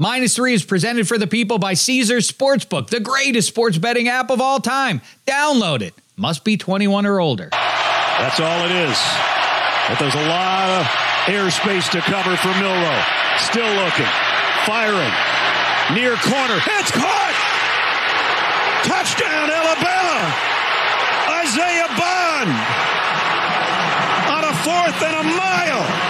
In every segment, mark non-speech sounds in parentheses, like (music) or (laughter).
Minus three is presented for the people by Caesars Sportsbook, the greatest sports betting app of all time. Download it. Must be 21 or older. That's all it is. But there's a lot of airspace to cover for Milroe. Still looking. Firing. Near corner. It's caught! Touchdown, Alabama! Isaiah Bond! On a fourth and a mile!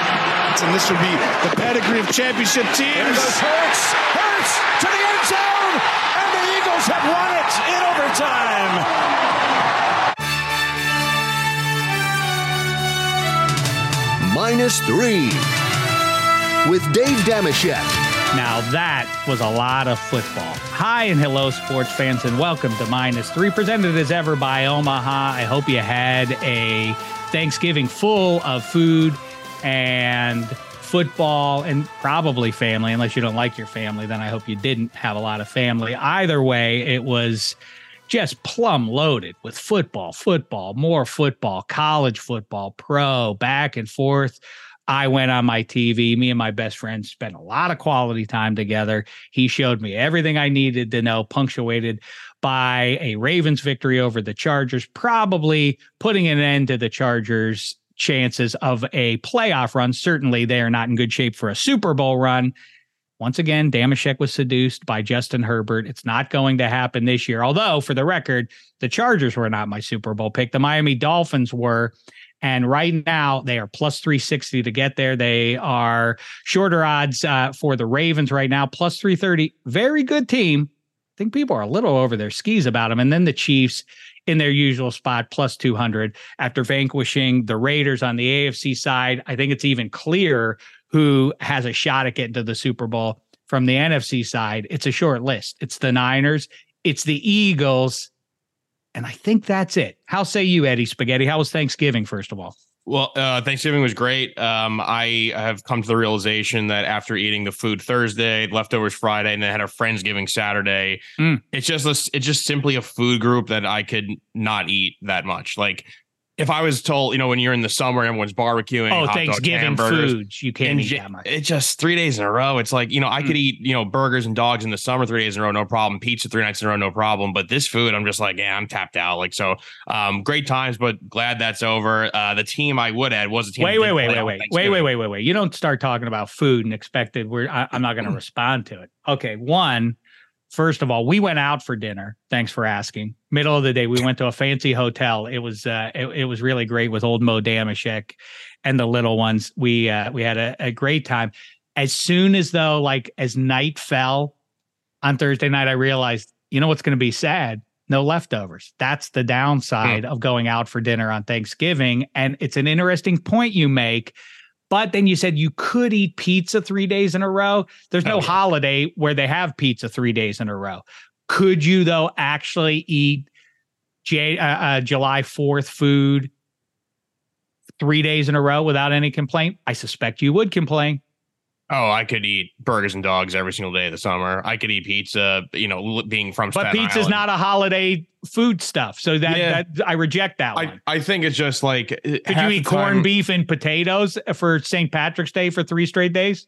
And this would be the pedigree of championship teams. There Hurts, Hurts to the end zone, and the Eagles have won it in overtime. Minus three with Dave Dameshek. Now that was a lot of football. Hi and hello, sports fans, and welcome to Minus Three, presented as ever by Omaha. I hope you had a Thanksgiving full of food and football and probably family, unless you don't like your family, then I hope you didn't have a lot of family. Either way, it was just plumb loaded with football, football, more football, college football, pro, back and forth. I went on my TV. Me and my best friend spent a lot of quality time together. He showed me everything I needed to know, punctuated by a Ravens victory over the Chargers, probably putting an end to the Chargers chances of a playoff run. Certainly, they are not in good shape for a Super Bowl run. Once again, Dameshek was seduced by Justin Herbert. It's not going to happen this year. Although, for the record, the Chargers were not my Super Bowl pick. The Miami Dolphins were. And right now, they are plus 360 to get there. They are shorter odds uh, for the Ravens right now, plus 330. Very good team. I think people are a little over their skis about them. And then the Chiefs, in their usual spot, plus 200 after vanquishing the Raiders on the AFC side. I think it's even clear who has a shot at getting to the Super Bowl from the NFC side. It's a short list. It's the Niners, it's the Eagles, and I think that's it. How say you, Eddie Spaghetti? How was Thanksgiving, first of all? Well, uh, Thanksgiving was great. Um, I have come to the realization that after eating the food Thursday, leftovers Friday, and then had a friendsgiving Saturday, mm. it's just a, it's just simply a food group that I could not eat that much. Like if I was told, you know, when you're in the summer, everyone's barbecuing. Oh, Thanksgiving foods, you can't eat that much. It's just three days in a row. It's like, you know, I mm. could eat, you know, burgers and dogs in the summer three days in a row, no problem. Pizza three nights in a row, no problem. But this food, I'm just like, yeah, I'm tapped out. Like, so um, great times, but glad that's over. Uh, the team I would add was a team. Wait, wait, wait, wait, wait, wait, wait, wait, wait, wait. You don't start talking about food and expected. We're, I, I'm not going to respond to it. Okay. One, First of all, we went out for dinner. Thanks for asking. Middle of the day, we went to a fancy hotel. It was uh, it, it was really great with old Mo Dameshek and the little ones. We uh, we had a, a great time. As soon as though, like as night fell on Thursday night, I realized, you know what's going to be sad? No leftovers. That's the downside mm. of going out for dinner on Thanksgiving. And it's an interesting point you make but then you said you could eat pizza three days in a row. There's no oh, yeah. holiday where they have pizza three days in a row. Could you, though, actually eat J- uh, uh, July 4th food three days in a row without any complaint? I suspect you would complain. Oh, I could eat burgers and dogs every single day of the summer. I could eat pizza, you know, being from But Staten pizza's Island. not a holiday food stuff. So that, yeah. that I reject that I, one. I think it's just like uh, Could you eat corned beef and potatoes for St. Patrick's Day for three straight days?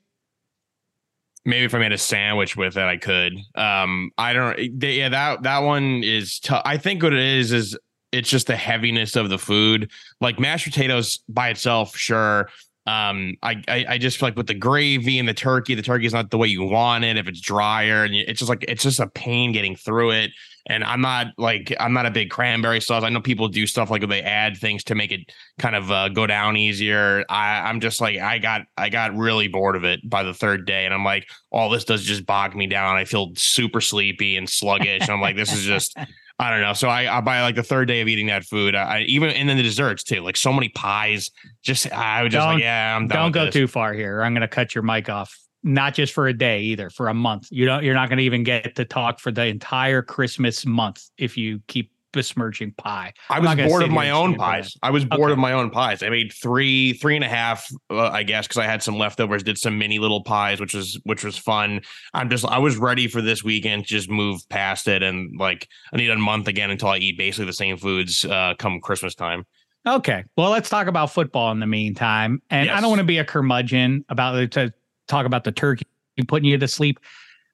Maybe if I made a sandwich with it, I could. Um, I don't. They, yeah, that that one is tough. I think what it is is it's just the heaviness of the food. Like mashed potatoes by itself, sure um, I, I, I just feel like with the gravy and the turkey, the turkey is not the way you want it. If it's drier and it's just like it's just a pain getting through it. And I'm not like I'm not a big cranberry sauce. I know people do stuff like they add things to make it kind of uh, go down easier. I, I'm just like I got I got really bored of it by the third day, and I'm like, all this does just bog me down. I feel super sleepy and sluggish. and I'm like, this is just (laughs) I don't know. So I, I by like the third day of eating that food, I even and then the desserts too, like so many pies. Just I was just don't, like, yeah, I'm done. Don't go this. too far here. I'm going to cut your mic off. Not just for a day either, for a month. You don't. You're not going to even get to talk for the entire Christmas month if you keep besmirching pie. I was bored of my own pies. I was bored okay. of my own pies. I made three, three and a half, uh, I guess, because I had some leftovers. Did some mini little pies, which was which was fun. I'm just I was ready for this weekend to just move past it, and like I need a month again until I eat basically the same foods uh, come Christmas time. Okay, well, let's talk about football in the meantime. And yes. I don't want to be a curmudgeon about to talk about the turkey putting you to sleep.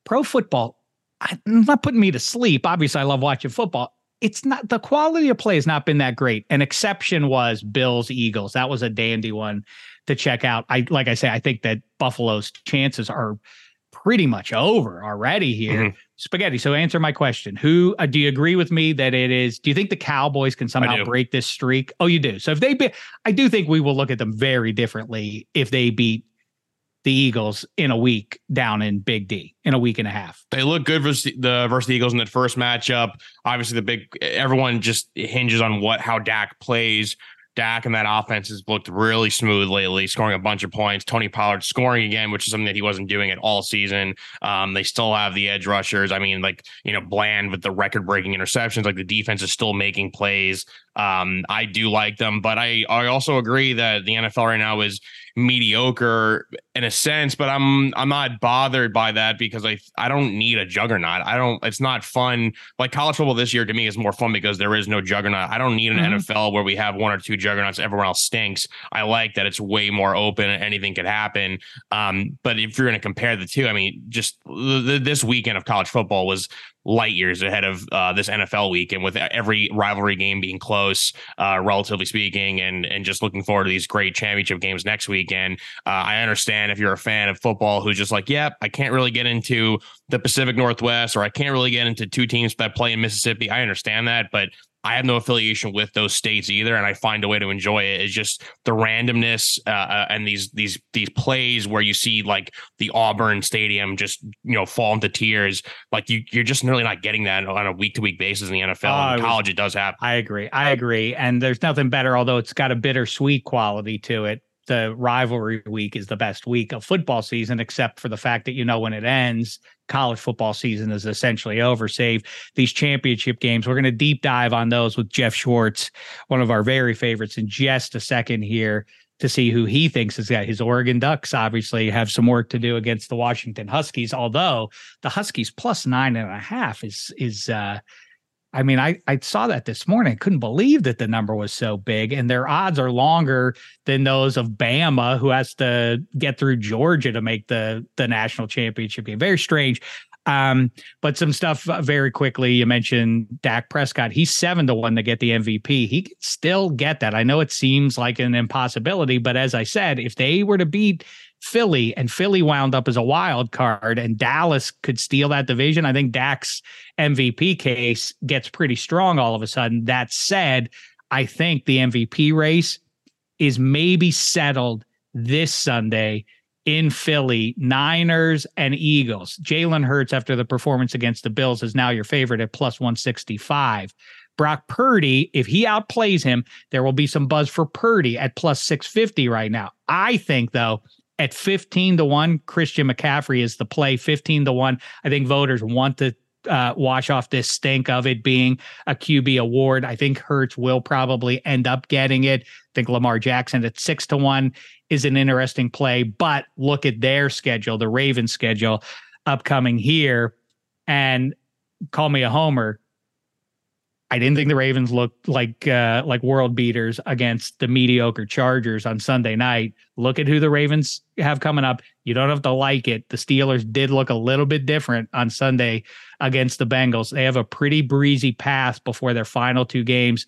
pro football, I'm not putting me to sleep. Obviously, I love watching football. It's not the quality of play has not been that great. An exception was Bills Eagles. That was a dandy one to check out. I like I say, I think that Buffalo's chances are pretty much over already here. Mm-hmm. Spaghetti. So answer my question. Who uh, do you agree with me that it is? Do you think the Cowboys can somehow break this streak? Oh, you do. So if they be, I do think we will look at them very differently if they beat the Eagles in a week down in Big D in a week and a half. They look good versus the versus the Eagles in that first matchup. Obviously, the big everyone just hinges on what how Dak plays. Dak and that offense has looked really smooth lately, scoring a bunch of points. Tony Pollard scoring again, which is something that he wasn't doing at all season. Um, they still have the edge rushers. I mean, like, you know, Bland with the record breaking interceptions, like the defense is still making plays. Um, I do like them, but I, I also agree that the NFL right now is mediocre in a sense, but I'm I'm not bothered by that because I I don't need a juggernaut. I don't it's not fun. Like college football this year to me is more fun because there is no juggernaut. I don't need an mm-hmm. NFL where we have one or two juggernauts, everyone else stinks. I like that it's way more open and anything could happen. Um, but if you're going to compare the two, I mean, just this weekend of college football was light years ahead of uh, this NFL week, and with every rivalry game being close, uh, relatively speaking, and and just looking forward to these great championship games next weekend. Uh, I understand if you're a fan of football who's just like, yep, I can't really get into the Pacific Northwest, or I can't really get into two teams that play in Mississippi. I understand that, but I have no affiliation with those states either, and I find a way to enjoy it. It's just the randomness uh, uh, and these these these plays where you see like the Auburn Stadium just you know fall into tears. Like you you're just really not getting that on a week to week basis in the NFL. Uh, in college, it does happen. I agree. I agree. And there's nothing better, although it's got a bittersweet quality to it. The rivalry week is the best week of football season, except for the fact that you know when it ends college football season is essentially over, save these championship games. We're going to deep dive on those with Geoff Schwartz, one of our very favorites, in just a second here to see who he thinks is got his Oregon Ducks obviously have some work to do against the Washington Huskies, although the Huskies plus nine and a half is is uh I mean, I, I saw that this morning. I couldn't believe that the number was so big, and their odds are longer than those of Bama, who has to get through Georgia to make the the national championship game. Very strange. Um, but some stuff uh, very quickly. You mentioned Dak Prescott. He's seven to one to get the MVP. He could still get that. I know it seems like an impossibility, but as I said, if they were to beat Philly, and Philly wound up as a wild card, and Dallas could steal that division. I think Dak's MVP case gets pretty strong all of a sudden. That said, I think the MVP race is maybe settled this Sunday in Philly, Niners and Eagles. Jalen Hurts, after the performance against the Bills, is now your favorite at plus 165. Brock Purdy, if he outplays him, there will be some buzz for Purdy at plus 650 right now. I think, though, at 15 to 1 christian mccaffrey is the play 15 to 1 i think voters want to uh, wash off this stink of it being a QB award. I think Hurts will probably end up getting it. I think Lamar Jackson at six to one is an interesting play, but look at their schedule, the Ravens schedule upcoming here, and call me a homer. I didn't think the Ravens looked like uh, like world beaters against the mediocre Chargers on Sunday night. Look at who the Ravens have coming up. You don't have to like it. The Steelers did look a little bit different on Sunday against the Bengals. They have a pretty breezy path before their final two games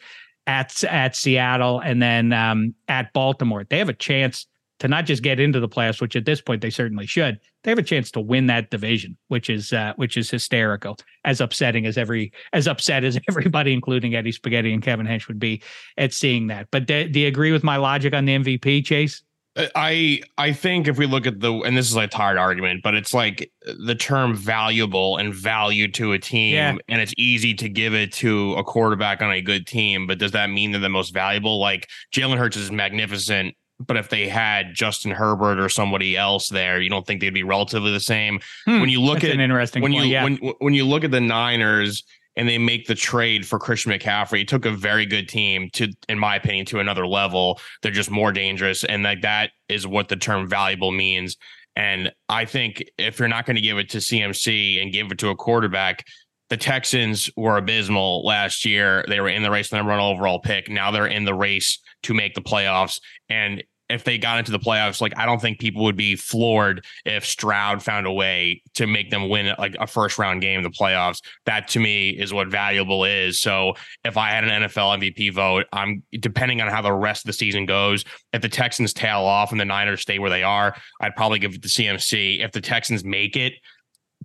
at at Seattle and then um, at Baltimore. They have a chance to not just get into the playoffs, which at this point they certainly should, they have a chance to win that division, which is uh, which is hysterical. As upsetting as every as upset as (laughs) everybody, including Eddie Spaghetti and Kevin Hench, would be at seeing that. But do, do you agree with my logic on the MVP, Chase? Uh, I I think if we look at the and this is a tired argument, but it's like the term valuable and value to a team, yeah. and it's easy to give it to a quarterback on a good team, but does that mean they're the most valuable? Like Jalen Hurts is magnificent but if they had Justin Herbert or somebody else there, you don't think they'd be relatively the same. Hmm, when you look at an interesting when point, you yeah. when when you look at the Niners and they make the trade for Christian McCaffrey, it took a very good team to, in my opinion, to another level. They're just more dangerous, and like that is what the term valuable means. And I think if you're not going to give it to CMC and give it to a quarterback, the Texans were abysmal last year. They were in the race for the number one overall pick. Now they're in the race to make the playoffs. And if they got into the playoffs, like I don't think people would be floored if Stroud found a way to make them win like a first round game in the playoffs. That to me is what valuable is. So if I had an NFL MVP vote, I'm depending on how the rest of the season goes. If the Texans tail off and the Niners stay where they are, I'd probably give it to CMC. If the Texans make it,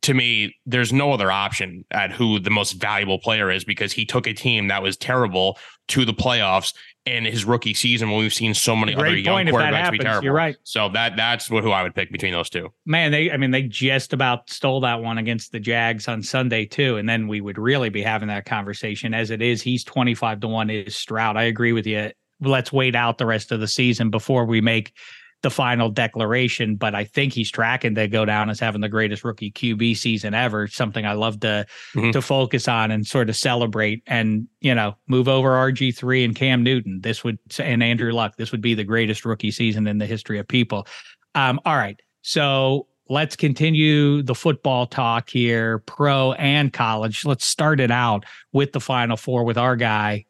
to me, there's no other option at who the most valuable player is because he took a team that was terrible to the playoffs in his rookie season when we've seen so many Great other young point if that quarterbacks happens. be terrible. You're right. So that that's what who I would pick between those two. Man, they I mean they just about stole that one against the Jags on Sunday too, and then we would really be having that conversation. As it is, he's twenty five to one is Stroud. I agree with you. Let's wait out the rest of the season before we make the final declaration, but I think he's tracking to go down as having the greatest rookie QB season ever. Something I love to Mhm. to focus on and sort of celebrate, and you know, move over RG three and Cam Newton. This would and Andrew Luck. This would be the greatest rookie season in the history of people. Um, all right, so let's continue the football talk here, pro and college. Let's start it out with the Final Four with our guy.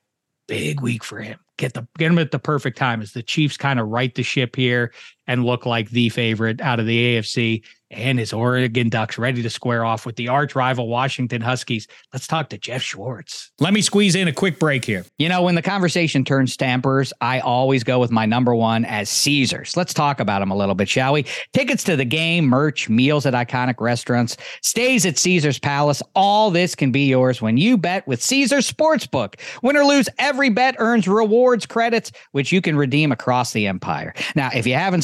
Big week for him. Get the get him at the perfect time as the Chiefs kind of right the ship here and look like the favorite out of the AFC. And his Oregon Ducks ready to square off with the arch rival Washington Huskies. Let's talk to Geoff Schwartz. Let me squeeze in a quick break here. You know, when the conversation turns stampers, I always go with my number one as Caesars. Let's talk about them a little bit, shall we? Tickets to the game, merch, meals at iconic restaurants, stays at Caesars Palace. All this can be yours when you bet with Caesars Sportsbook. Win or lose, every bet earns rewards credits, which you can redeem across the empire. Now, if you haven't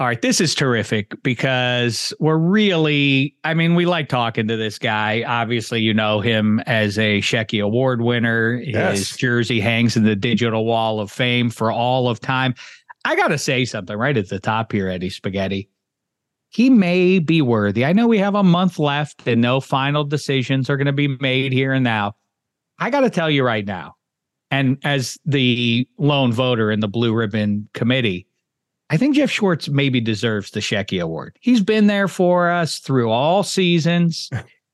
All right, this is terrific because we're really, I mean, we like talking to this guy. Obviously, you know him as a Shecky Award winner. Yes. His jersey hangs in the digital wall of fame for all of time. I got to say something right at the top here, Eddie Spaghetti. he may be worthy. I know we have a month left and no final decisions are going to be made here and now. I got to tell you right now, and as the lone voter in the blue ribbon committee, I think Geoff Schwartz maybe deserves the Shecky Award. He's been there for us through all seasons.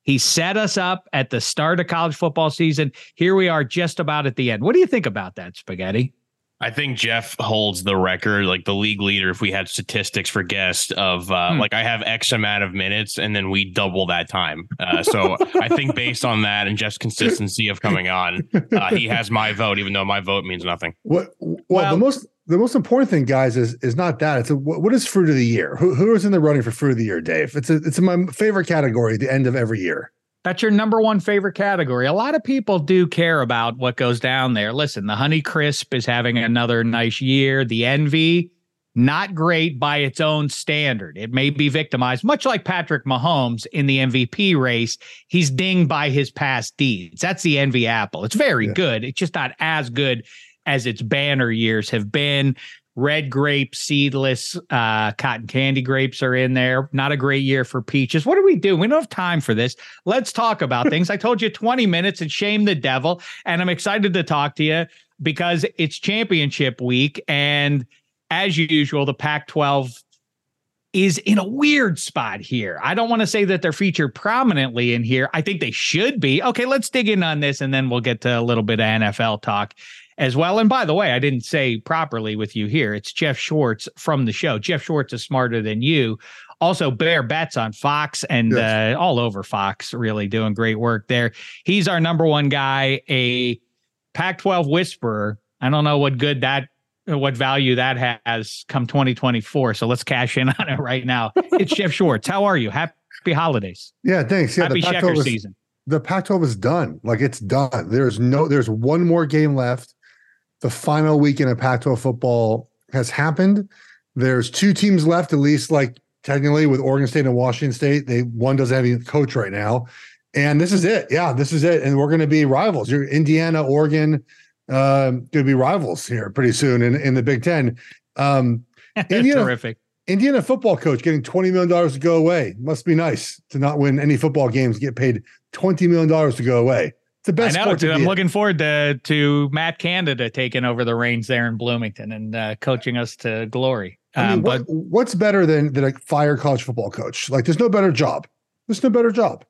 He set us up at the start of college football season. Here we are just about at the end. What do you think about that, Spaghetti? I think Geoff holds the record, like the league leader. If we had statistics for guests of uh, hmm. like I have X amount of minutes, and then we double that time. Uh, so (laughs) I think based on that and Geoff's consistency of coming on, uh, he has my vote, even though my vote means nothing. What? Well, well the most the most important thing, guys, is is not that. It's a, what is fruit of the year? Who who is in the running for fruit of the year, Dave? It's a, it's my favorite category at the end of every year. That's your number one favorite category. A lot of people do care about what goes down there. Listen, the Honey Crisp is having another nice year. The Envy, not great by its own standard. It may be victimized, much like Patrick Mahomes in the MVP race. He's dinged by his past deeds. That's the Envy Apple. It's very yeah. good. It's just not as good as its banner years have been red grape, seedless, uh, cotton candy grapes are in there. Not a great year for peaches. What do we do? We don't have time for this. Let's talk about (laughs) things. I told you 20 minutes and shame the devil. And I'm excited to talk to you because it's championship week. And as usual, the Pac 12 is in a weird spot here. I don't want to say that they're featured prominently in here. I think they should be. Okay, let's dig in on this and then we'll get to a little bit of NFL talk as well. And by the way, I didn't say properly with you here. It's Geoff Schwartz from the show. Geoff Schwartz is smarter than you. Also, Bear Bets on Fox and yes. uh, all over Fox, really doing great work there. He's our number one guy, a Pac 12 whisperer. I don't know what good that what value that has come 2024. So let's cash in (laughs) on it right now. It's Geoff Schwartz. How are you? Happy holidays. Yeah, thanks. Yeah, Happy the Checker season. The Pac-12 is done. Like it's done. There's no. There's one more game left the final weekend of Pac-12 football has happened. There's two teams left, at least like technically with Oregon State and Washington State. They one doesn't have a coach right now, and this is it. Yeah, this is it, and we're going to be rivals. You're Indiana, Oregon, uh, going to be rivals here pretty soon in in the Big Ten. Um, (laughs) Indiana, terrific. Indiana football coach getting twenty million dollars to go away. Must be nice to not win any football games. Get paid twenty million dollars to go away the best. I know. I'm looking forward to to Matt Canada taking over the reins there in Bloomington and uh, coaching us to glory. I mean, um, what, but what's better than than a fire college football coach? Like, there's no better job. There's no better job.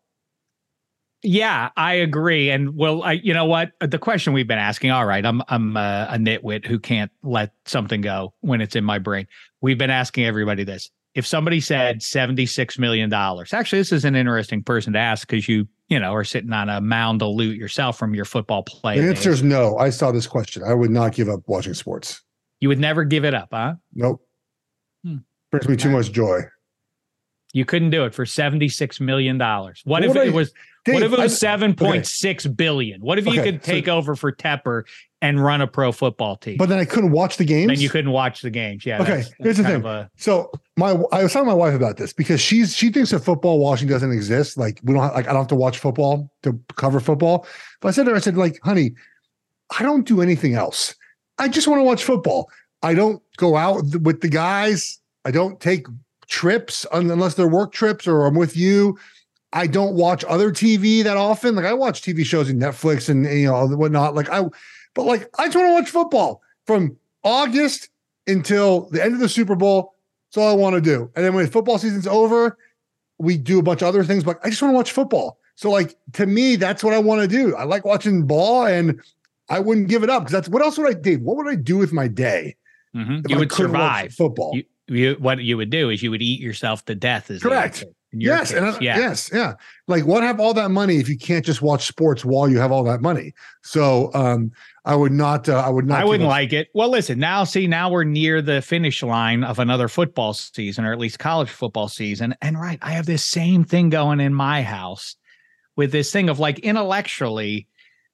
Yeah, I agree. And well, I you know what the question we've been asking. All right, I'm I'm a, a nitwit who can't let something go when it's in my brain. We've been asking everybody this. If somebody said seventy six million dollars, actually, this is an interesting person to ask because you you know, or sitting on a mound of loot yourself from your football play. The answer is no. I saw this question. I would not give up watching sports. You would never give it up, huh? Nope. Hmm. Brings me too much joy. You couldn't do it for $76 million. What, what if it I, was Dave, what if it was seven point six billion? What if you okay, could take so, over for Tepper and run a pro football team? But then I couldn't watch the games. Then you couldn't watch the games. Yeah. Okay. That's, Here's the thing. A, so my I was telling my wife about this because she's she thinks that football watching doesn't exist. Like we don't have, like I don't have to watch football to cover football. But I said to her, I said like, honey, I don't do anything else. I just want to watch football. I don't go out with the guys. I don't take trips unless they're work trips or I'm with you. I don't watch other TV that often. Like I watch TV shows in Netflix and you know whatnot. Like I, but like I just want to watch football from August until the end of the Super Bowl. That's all I want to do. And then when football season's over, we do a bunch of other things. But I just want to watch football. So like to me, that's what I want to do. I like watching ball, and I wouldn't give it up because that's what else would I do? What would I do with my day? Mm-hmm. You I would survive football. You, you, what you would do is you would eat yourself to death. Is correct. Yes, and I, yeah. yes, yeah. Like, what have all that money if you can't just watch sports while you have all that money? So, um, I would not. Uh, I would not. I wouldn't like it. Well, listen. Now, see, now we're near the finish line of another football season, or at least college football season. And right, I have this same thing going in my house with this thing of like intellectually,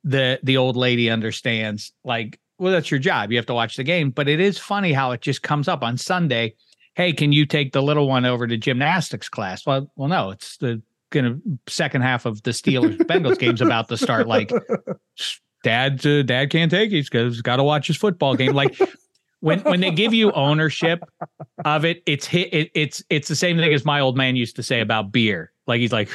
the the old lady understands like, well, that's your job. You have to watch the game. But it is funny how it just comes up on Sunday hey, can you take the little one over to gymnastics class? Well, well, no, it's the gonna second half of the Steelers (laughs) Bengals game's about to start. Like, dad, uh, dad can't take it. He's got to watch his football game. Like, when when they give you ownership of it, it's hit. It, it's it's the same thing as my old man used to say about beer. Like he's like,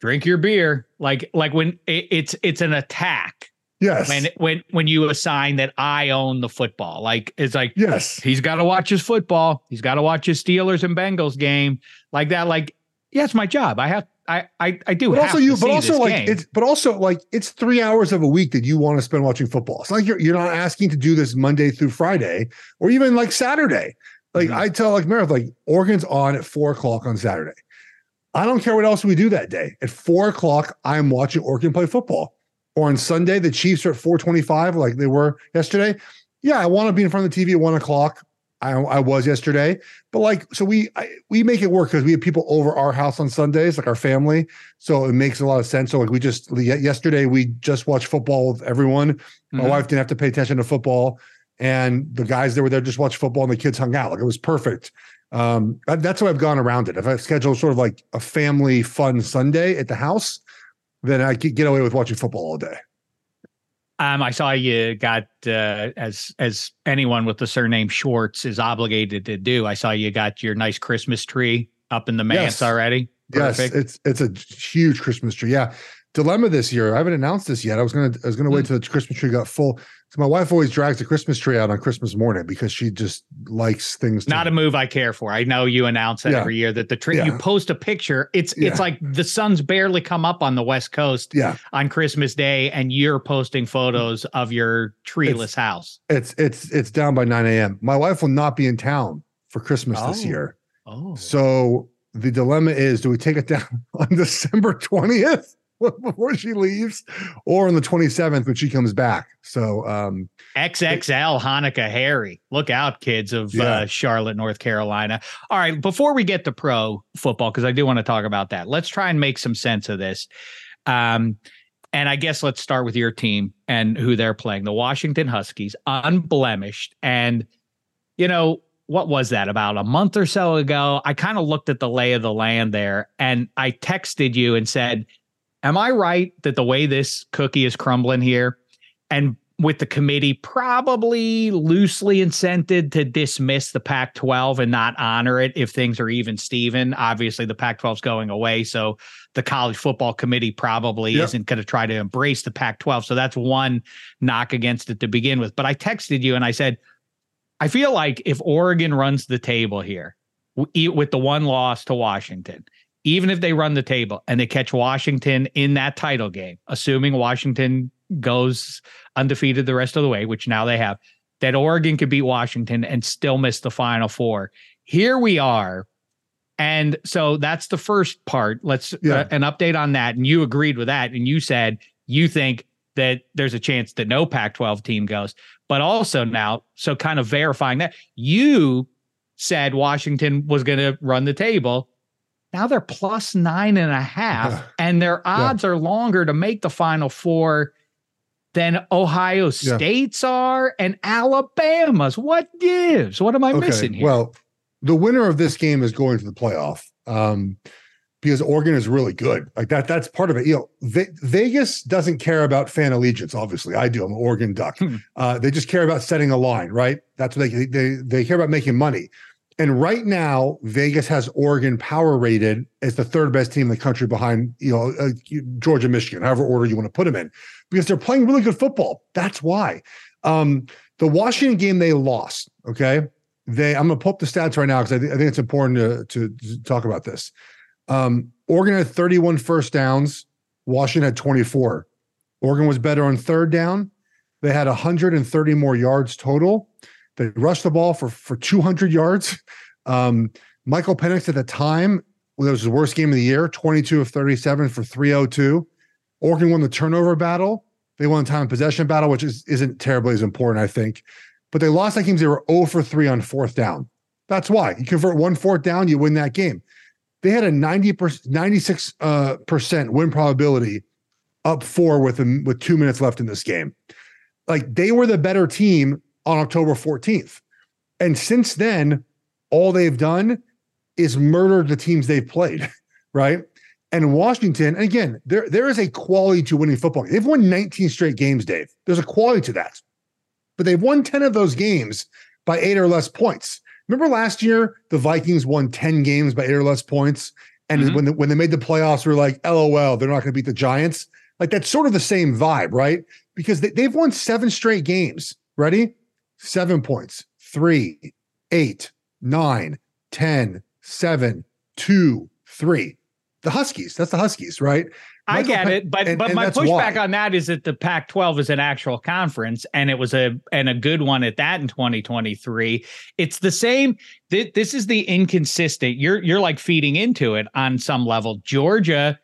drink your beer. Like like when it, it's it's an attack. Yes. When when when you assign that I own the football, like it's like yes, he's got to watch his football. He's got to watch his Steelers and Bengals game like that. Like yeah, it's my job. I have I I, I do. But also you, but also like game. it's but also like it's three hours of a week that you want to spend watching football. It's like you're you're not asking to do this Monday through Friday or even like Saturday. Like mm-hmm. I tell like Meredith, like Oregon's on at four o'clock on Saturday. I don't care what else we do that day. At four o'clock, I'm watching Oregon play football. Or on Sunday, the Chiefs are at 425, like they were yesterday. Yeah, I want to be in front of the TV at one o'clock. I, I was yesterday, but like, so we I, we make it work because we have people over our house on Sundays, like our family. So it makes a lot of sense. So like, we just yesterday we just watched football with everyone. My mm-hmm. wife didn't have to pay attention to football, and the guys that were there just watched football, and the kids hung out. Like it was perfect. Um, that's why I've gone around it. If I schedule sort of like a family fun Sunday at the house, then I could get away with watching football all day. Um, I saw you got uh, as as anyone with the surname Schwartz is obligated to do. I saw you got your nice Christmas tree up in the manse yes. already. Perfect. Yes, it's it's a huge Christmas tree. Yeah, dilemma this year. I haven't announced this yet. I was gonna I was gonna wait mm. till the Christmas tree got full. So my wife always drags the Christmas tree out on Christmas morning because she just likes things. Not a move I care for. I know you announce that yeah. every year that the tree. Yeah. You post a picture. It's yeah. it's like the sun's barely come up on the West Coast. Yeah. On Christmas Day, and you're posting photos of your treeless it's, house. It's it's it's down by 9 a.m. My wife will not be in town for Christmas oh. this year. Oh. So the dilemma is: do we take it down (laughs) on December 20th? (laughs) before she leaves or on the 27th when she comes back. So um XXL Hanukkah Harry. Look out, kids of yeah. uh, Charlotte, North Carolina. All right, before we get to pro football, because I do want to talk about that, let's try and make some sense of this. Um, and I guess let's start with your team and who they're playing. The Washington Huskies, unblemished. And, you know, what was that about a month or so ago? I kind of looked at the lay of the land there and I texted you and said, Am I right that the way this cookie is crumbling here, and with the committee probably loosely incented to dismiss the Pac 12 and not honor it if things are even Steven. Obviously, the Pac 12 is going away. So the college football committee probably yep. isn't going to try to embrace the Pac 12. So that's one knock against it to begin with. But I texted you and I said, I feel like if Oregon runs the table here with the one loss to Washington, even if they run the table and they catch Washington in that title game, assuming Washington goes undefeated the rest of the way, which now they have, that Oregon could beat Washington and still miss the final four. Here we are. And so that's the first part. Let's yeah. uh, an update on that. And you agreed with that. And you said you think that there's a chance that no Pac 12 team goes. But also now, so kind of verifying that, you said Washington was going to run the table now they're plus nine and a half, and their odds yeah. are longer to make the final four than Ohio State's yeah. are and Alabama's. What gives? What am I okay. missing here? Well, the winner of this game is going to the playoff. Um, because Oregon is really good. Like that, that's part of it. You know, Ve- Vegas doesn't care about fan allegiance. Obviously, I do. I'm an Oregon Duck. Hmm. Uh, they just care about setting a line, right? That's what they they they care about making money. And right now, Vegas has Oregon power rated as the third best team in the country behind, you know, uh, Georgia, Michigan, however order you want to put them in, because they're playing really good football. That's why. Um, the Washington game they lost. Okay, they. I'm to pull up the stats right now because I, th- I, think it's important to, to, to talk about this. Um, Oregon had 31 first downs. Washington had 24. Oregon was better on third down. They had 130 more yards total. They rushed the ball for for 200 yards. Um, Michael Penix at the time, well, it was his worst game of the year, 22 of 37 for 302. Oregon won the turnover battle. They won the time possession battle, which is, isn't terribly as important, I think. But they lost that game. They were 0 for 3 on fourth down. That's why. You convert one fourth down, you win that game. They had a 90 96 uh, percent win probability up four with with two minutes left in this game. Like they were the better team on October 14th. And since then, all they've done is murdered the teams they've played, (laughs) right? And Washington, and again, there there is a quality to winning football. They've won 19 straight games, Dave. There's a quality to that. but they've won 10 of those games by eight or less points. Remember last year, the Vikings won 10 games by eight or less points. And mm-hmm. when, the, when they made the playoffs, we are like, LOL, they're not going to beat the Giants. Like that's sort of the same vibe, right? Because they, they've won seven straight games. Ready? Seven points, three, eight, nine, 10, seven, two, three. The Huskies. That's the Huskies, right? I get it, but and, but and my pushback why. on that is that the Pac-12 is an actual conference, and it was a and a good one at that in 2023. It's the same. Th- this is the inconsistent. You're you're like feeding into it on some level. Georgia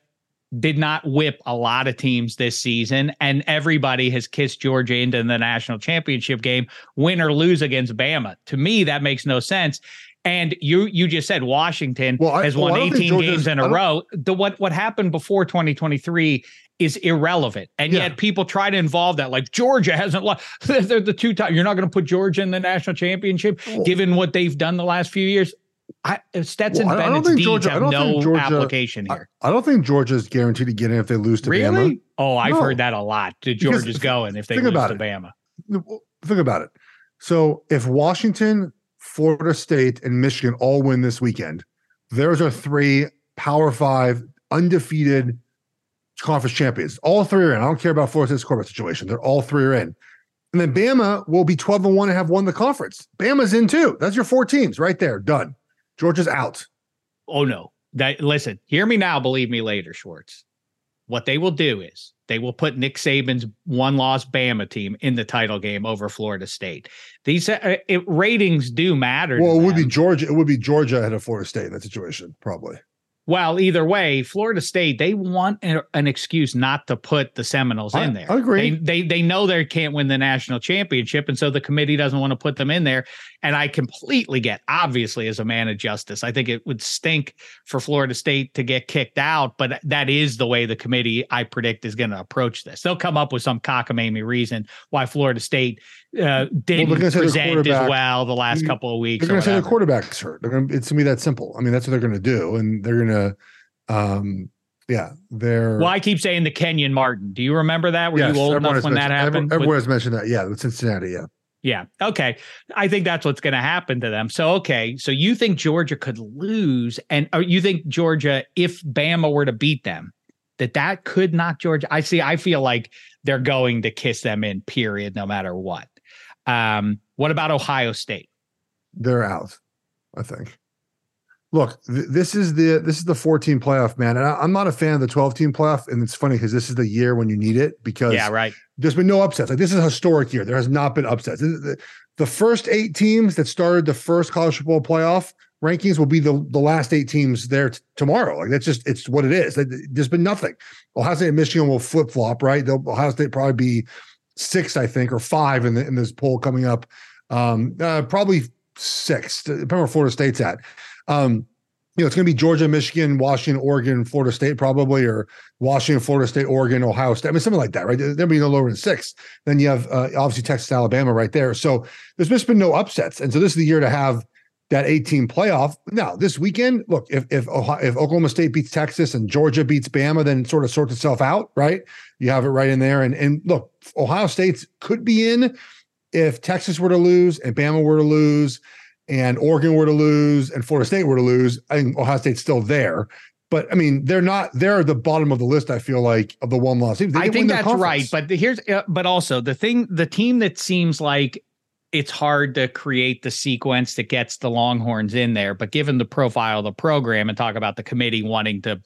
did not whip a lot of teams this season, and everybody has kissed Georgia into the national championship game, win or lose against Bama. To me, that makes no sense. And you you just said Washington well, I, has won well, 18 games in a row. The what what happened before 2023 is irrelevant. And yeah. yet people try to involve that. Like Georgia hasn't lost. (laughs) They're the two times. You're not going to put Georgia in the national championship, well, given what they've done the last few years. I, uh, Stetson well, Bennett's deeds Georgia, have no Georgia, application here. I, I, don't think Georgia's guaranteed to get in if they lose to really? Bama. Oh, I've no. heard that a lot. To Georgia's going if they lose to it. Bama. Think about it. So if Washington Florida State, and Michigan all win this weekend. Those are three Power Five undefeated conference champions. All three are in. I don't care about Florida State's quarterback situation. They're all three are in. And then Bama will be 12 and 1 and have won the conference. Bama's in too. That's your four teams right there. Done. Georgia's out. Oh no. That listen, hear me now, believe me later, Schwartz. What they will do is they will put Nick Saban's one loss Bama team in the title game over Florida State. These uh, it, ratings do matter. Well, it would be Georgia. It would be Georgia ahead of Florida State in that situation, probably. Well, either way, Florida State they want an excuse not to put the Seminoles I, in there. I agree. They, they they know they can't win the national championship, and so the committee doesn't want to put them in there. And I completely get, obviously, as a man of justice, I think it would stink for Florida State to get kicked out, but that is the way the committee I predict is going to approach this. They'll come up with some cockamamie reason why Florida State uh, didn't well, present as well the last couple of weeks. They're going to say the quarterback's hurt. To, it's going to be that simple. I mean, that's what they're going to do, and they're going to, um, yeah, they're. Well, I keep saying the Kenyon Martin. Do you remember that? Were yes, you old enough when that happened? Everyone, has mentioned that. Yeah, with Cincinnati. Yeah. Yeah. Okay. I think that's what's going to happen to them. So, okay. So you think Georgia could lose, and you think Georgia, if Bama were to beat them, that that could knock Georgia? I see. I feel like they're going to kiss them in. Period. No matter what. Um, what about Ohio State? They're out, I think. Look, th- this is the this is the 14 playoff, man. And I, am not a fan of the 12 team playoff. And it's funny because this is the year when you need it because yeah, right. There's been no upsets. Like this is a historic year. There has not been upsets. The, the first eight teams that started the first college football playoff rankings will be the, the last eight teams there t- tomorrow. Like that's just it's what it is. There's been nothing. Ohio State and Michigan will flip flop, right? They'll Ohio State probably be six, I think, or five in the in this poll coming up. Um, uh, probably six, depending where Florida State's at. Um, you know, it's going to be Georgia, Michigan, Washington, Oregon, Florida State, probably, or Washington, Florida State, Oregon, Ohio State. I mean, something like that, right? There'll be no lower than six. Then you have uh, obviously Texas, Alabama, right there. So there's just been no upsets, and so this is the year to have that 18 playoff. Now, this weekend, look, if if Ohio, if Oklahoma State beats Texas and Georgia beats Bama, then it sort of sorts itself out, right? You have it right in there. And and look, Ohio State could be in if Texas were to lose and Bama were to lose and Oregon were to lose and Florida State were to lose. I think Ohio State's still there. But I mean, they're not. They're the bottom of the list. I feel like of the one loss. I think that's right. But here's, uh, but also the thing, the team that seems like it's hard to create the sequence that gets the Longhorns in there. But given the profile of the program and talk about the committee wanting to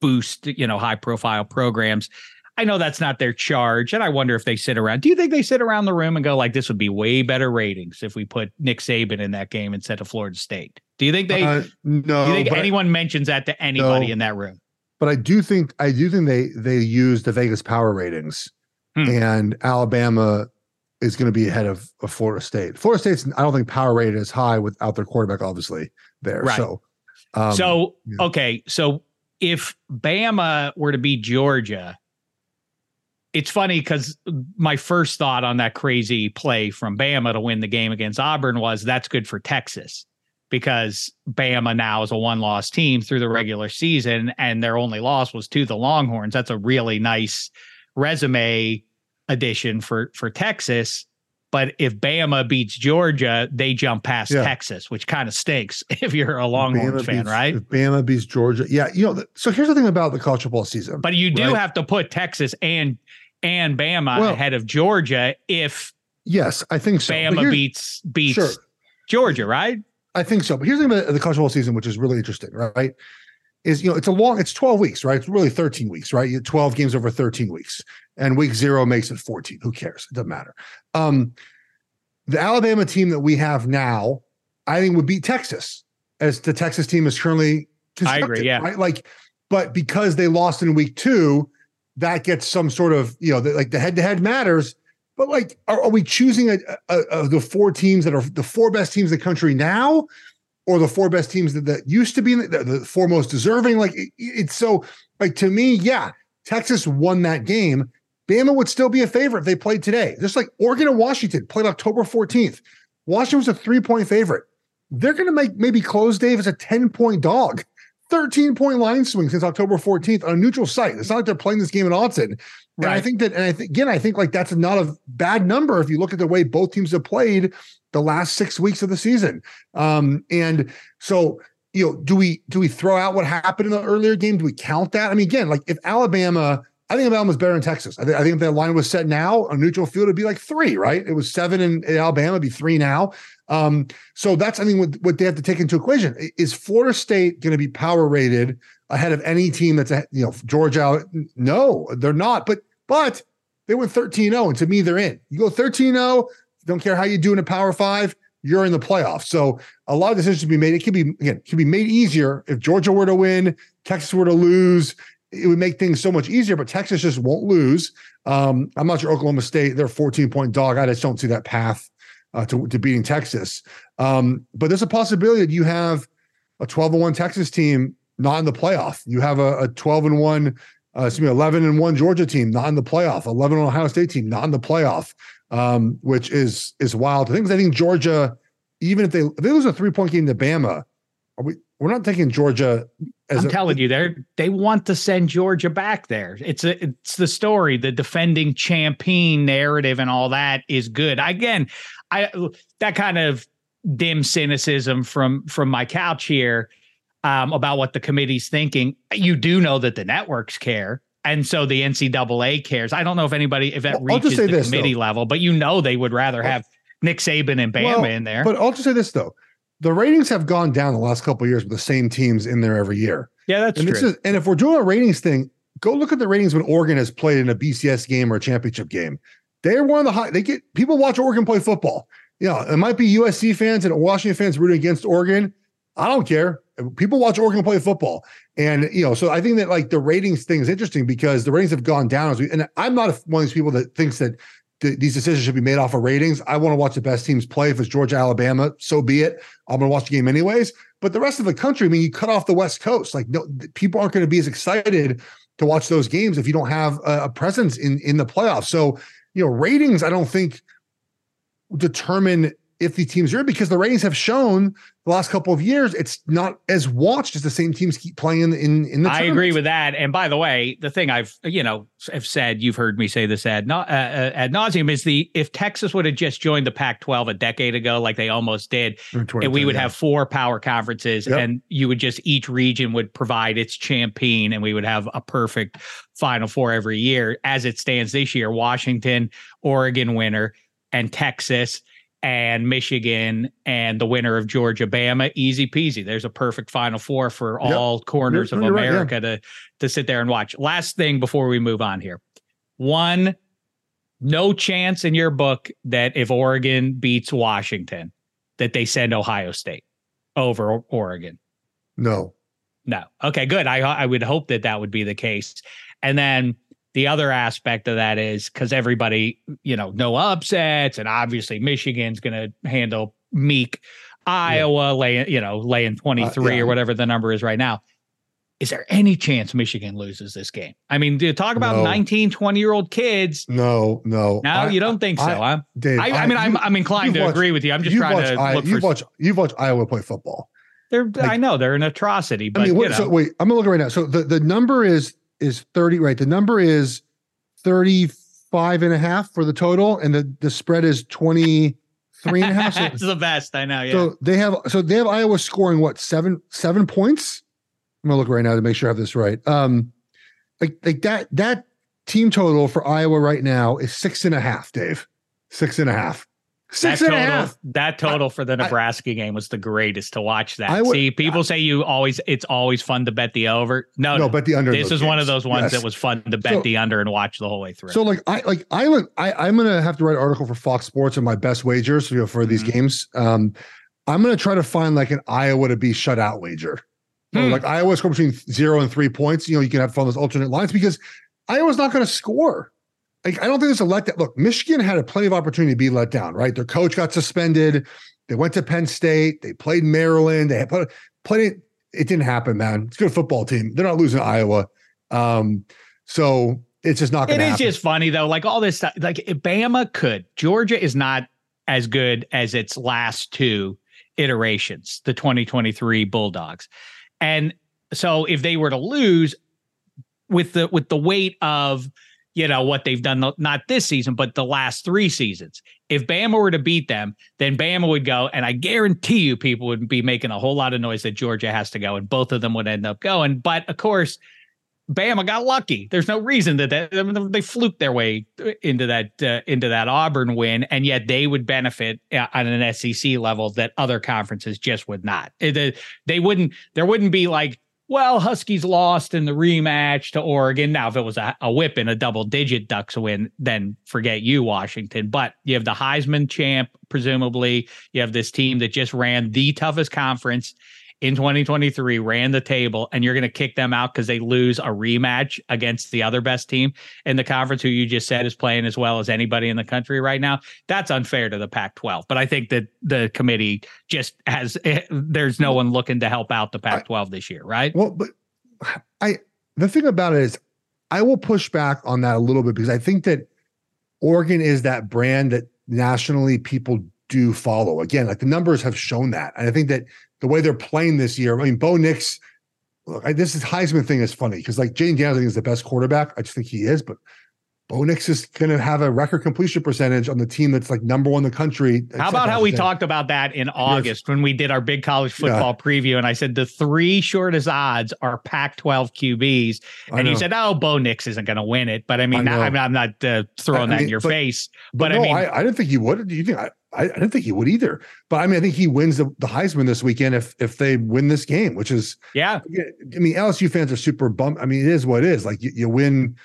boost, you know, high profile programs, I know that's not their charge. And I wonder if they sit around. Do you think they sit around the room and go like, this would be way better ratings if we put Nick Saban in that game instead of Florida State? Do you think they, uh, no, do you think anyone I, mentions that to anybody no, in that room? But I do think, I do think they, they use the Vegas power ratings hmm. and Alabama is going to be ahead of, of Florida State. Florida State's I don't think power rated as high without their quarterback, obviously there. Right. So, um, so yeah. okay, so if Bama were to beat Georgia, it's funny because my first thought on that crazy play from Bama to win the game against Auburn was that's good for Texas because Bama now is a one loss team through the regular season and their only loss was to the Longhorns. That's a really nice resume addition for for Texas. But if Bama beats Georgia, they jump past Yeah. Texas, which kind of stinks (laughs) if you're a Longhorns fan, beats- right? If Bama beats Georgia, yeah. You know, so here's the thing about the college football season. But you do right? have to put Texas and and Bama Well- ahead of Georgia if yes, I think so. Bama beats beats Sure. Georgia, right? I think so. But here's the thing about the college football season, which is really interesting, right? Is you know, it's a long, it's 12 weeks, right? It's really 13 weeks, right? You 12 games over 13 weeks. And week zero makes it 14. Who cares? It doesn't matter. Um, the Alabama team that we have now, I think would beat Texas as the Texas team is currently I agree, yeah. Right. Like, but because they lost in week two, that gets some sort of, you know, the, like the head to head matters. But like, are, are we choosing a, a, a, the four teams that are the four best teams in the country now, or the four best teams that, that used to be the, the four most deserving? Like, it- it's so like to me, yeah, Texas won that game. Bama would still be a favorite if they played today. Just like Oregon and Washington played October 14th. Washington was a three point favorite. They're going to make maybe close Dave as a 10 point dog. 13 point line swing since October 14th on a neutral site. It's not like they're playing this game in Austin. And I think that, and I think again, I think like that's not a bad number if you look at the way both teams have played the last six weeks of the season. Um, and so, you know, do we do we throw out what happened in the earlier game? Do we count that? I mean, again, like if Alabama, I think Alabama's better in Texas. I, think I think if that line was set now on neutral field, it'd be like three, right? It was seven in, in Alabama, it'd be three now. Um, so that's I think what, what they have to take into equation. Is Florida State going to be power rated ahead of any team that's a, you know Georgia? No, they're not. But but they went 13-0, and to me, they're in. You go 13-0, don't care how you do in a power five, you're in the playoffs. So a lot of decisions to be made. It could be again, can be made easier if Georgia were to win, Texas were to lose. It would make things so much easier, but Texas just won't lose. Um, I'm not sure Oklahoma State, they're a 14 point dog. I just don't see that path uh, to, to beating Texas. Um, but there's a possibility that you have a 12 and 1 Texas team not in the playoff. You have a, a 12 and 1, uh, excuse me, 11 and 1 Georgia team not in the playoff, 11 and Ohio State team not in the playoff, um, which is is wild. I think I think Georgia, even if they if they lose a three point game to Bama, are we we're not taking Georgia as I'm a, telling you, they they want to send Georgia back there. It's a, it's the story, the defending champion narrative, and all that is good. Again, I that kind of dim cynicism from from my couch here um, about what the committee's thinking. You do know that the networks care. And so the NCAA cares. I don't know if anybody, if that Well, reaches the this, committee though. level, but you know they would rather have Nick Saban and Bama Well, in there. But I'll just say this though. The ratings have gone down the last couple of years with the same teams in there every year. yeah, that's and true. this is and if we're doing a ratings thing, go look at the ratings when Oregon has played in a BCS game or a championship game. They're one of the high. They get people watch Oregon play football. You know, it might be USC fans and Washington fans rooting against Oregon. I don't care. People watch Oregon play football, and you know, so I think that like the ratings thing is interesting because the ratings have gone down as we. And I'm not one of these people that thinks that th- these decisions should be made off of ratings. I want to watch the best teams play. If it's Georgia, Alabama, so be it. I'm going to watch the game anyways. But the rest of the country, I mean, you cut off the West Coast. Like, no, people aren't going to be as excited to watch those games if you don't have a, a presence in in the playoffs. So, you know, ratings, I don't think determine if the teams are in because the ratings have shown the last couple of years it's not as watched as the same teams keep playing in in, the. I agree with that. And by the way, the thing I've you know have said, you've heard me say this ad, not, uh, uh, ad nauseum, is the if Texas would have just joined the Pac-12 a decade ago, like they almost did, and we would yeah. have four power conferences, Yep. and you would just each region would provide its champion, and we would have a perfect Final Four every year. As it stands this year, Washington, Oregon winner, and Texas. And Michigan and the winner of Georgia, Bama, easy peasy. There's a perfect Final Four for Yep. all corners You're- of you're right, yeah. America to to sit there and watch. Last thing before we move on here. One, no chance in your book that if Oregon beats Washington, that they send Ohio State over Oregon. no. No. Okay, good. I I would hope that that would be the case. And then the other aspect of that is because everybody, you know, no upsets, and obviously Michigan's going to handle Meek, Iowa laying, you know, laying 23 Uh, yeah. or whatever the number is right now. Is there any chance Michigan loses this game? I mean, to talk about No. 19, 20 year old kids. No, no. No, I- you don't think so, I- huh? Dave, I, I mean, I'm I'm inclined to watched- agree with you. I'm just trying watched to I- look you've for. watched you've watched Iowa play football. They're, I know they're an atrocity, but I mean, you know, so wait, I'm gonna look right now. So the, the number is is 30, right? The number is five and a half for the total, and the, the spread is 23 and a half. (laughs) So, That's the best. I know. Yeah. so they have so they have Iowa scoring what seven seven points. I'm gonna look right now to make sure I have this right. Um, like like that that team total for Iowa right now is six and a half. Dave, six and a half. Six that total, that total for the Nebraska game was the greatest to watch that. I would- See, people say you always it's always fun to bet the over. No, No, bet the under This is one of those ones Yes. that was fun to bet So- the under and watch the whole way through. So like I like I would I I'm gonna have to write an article for Fox Sports on my best wagers you know, for these Mhm. games. Um, I'm gonna try to find like an Iowa to be shutout wager. So, Hmm. like Iowa score between zero and three points. You know, you can have fun with those alternate lines because Iowa's not going to score. Like I don't think there's a let down. Look, Michigan had a plenty of opportunity to be let down. Right, their coach got suspended. They went to Penn State. They played Maryland. They had put plenty. It didn't happen, man. It's a good football team. They're not losing to Iowa. Um, so it's just not it going to is happen. just funny though. Like all this stuff, like Bama could. Georgia is not as good as its last two iterations, the 2023 Bulldogs. And so if they were to lose with the with the weight of you know what they've done not this season but the last 3 seasons. If Bama were to beat them, then Bama would go and I guarantee you people would be making a whole lot of noise that Georgia has to go and both of them would end up going. But of course, Bama got lucky. There's no reason that they, they fluked their way into that uh, into that Auburn win, and yet they would benefit uh, on an SEC level that other conferences just would not. They, they wouldn't. There wouldn't be like, well, Huskies lost in the rematch to Oregon. Now, if it was a, a whip and a double digit Ducks win, then forget you, Washington. But you have the Heisman champ, presumably. You have this team that just ran the toughest conference in 2023 ran the table and you're going to kick them out because they lose a rematch against the other best team in the conference who you just said is playing as well as anybody in the country right now that's unfair to the pac 12 but i think that the committee just has eh, there's no one looking to help out the pac 12 this year right Well, but I the thing about it is I will push back on that a little bit because I think that Oregon is that brand that nationally people do follow. Again, like the numbers have shown that. And I think that the way they're playing this year, I mean, Bo Nix, look, I, this is Heisman thing is funny because like Jayden Daniels, I think is the best quarterback. I just think he is, but Bo Nix is going to have a record completion percentage on the team that's like number one in the country. How about how we talked about that in August when we did our big college football preview? And I said the three shortest odds are Pac 12 QBs. And you said, oh, Bo Nix isn't going to win it. But I mean, I. I'm not, I'm not uh, throwing I that in your but- face. But, But I mean, I, I didn't think he would. Do you think I, I, didn't think he would either. But I mean, I think he wins the, the Heisman this weekend if if they win this game, which is yeah. I mean, LSU fans are super bummed. I mean, it is what it is. Like you, you win,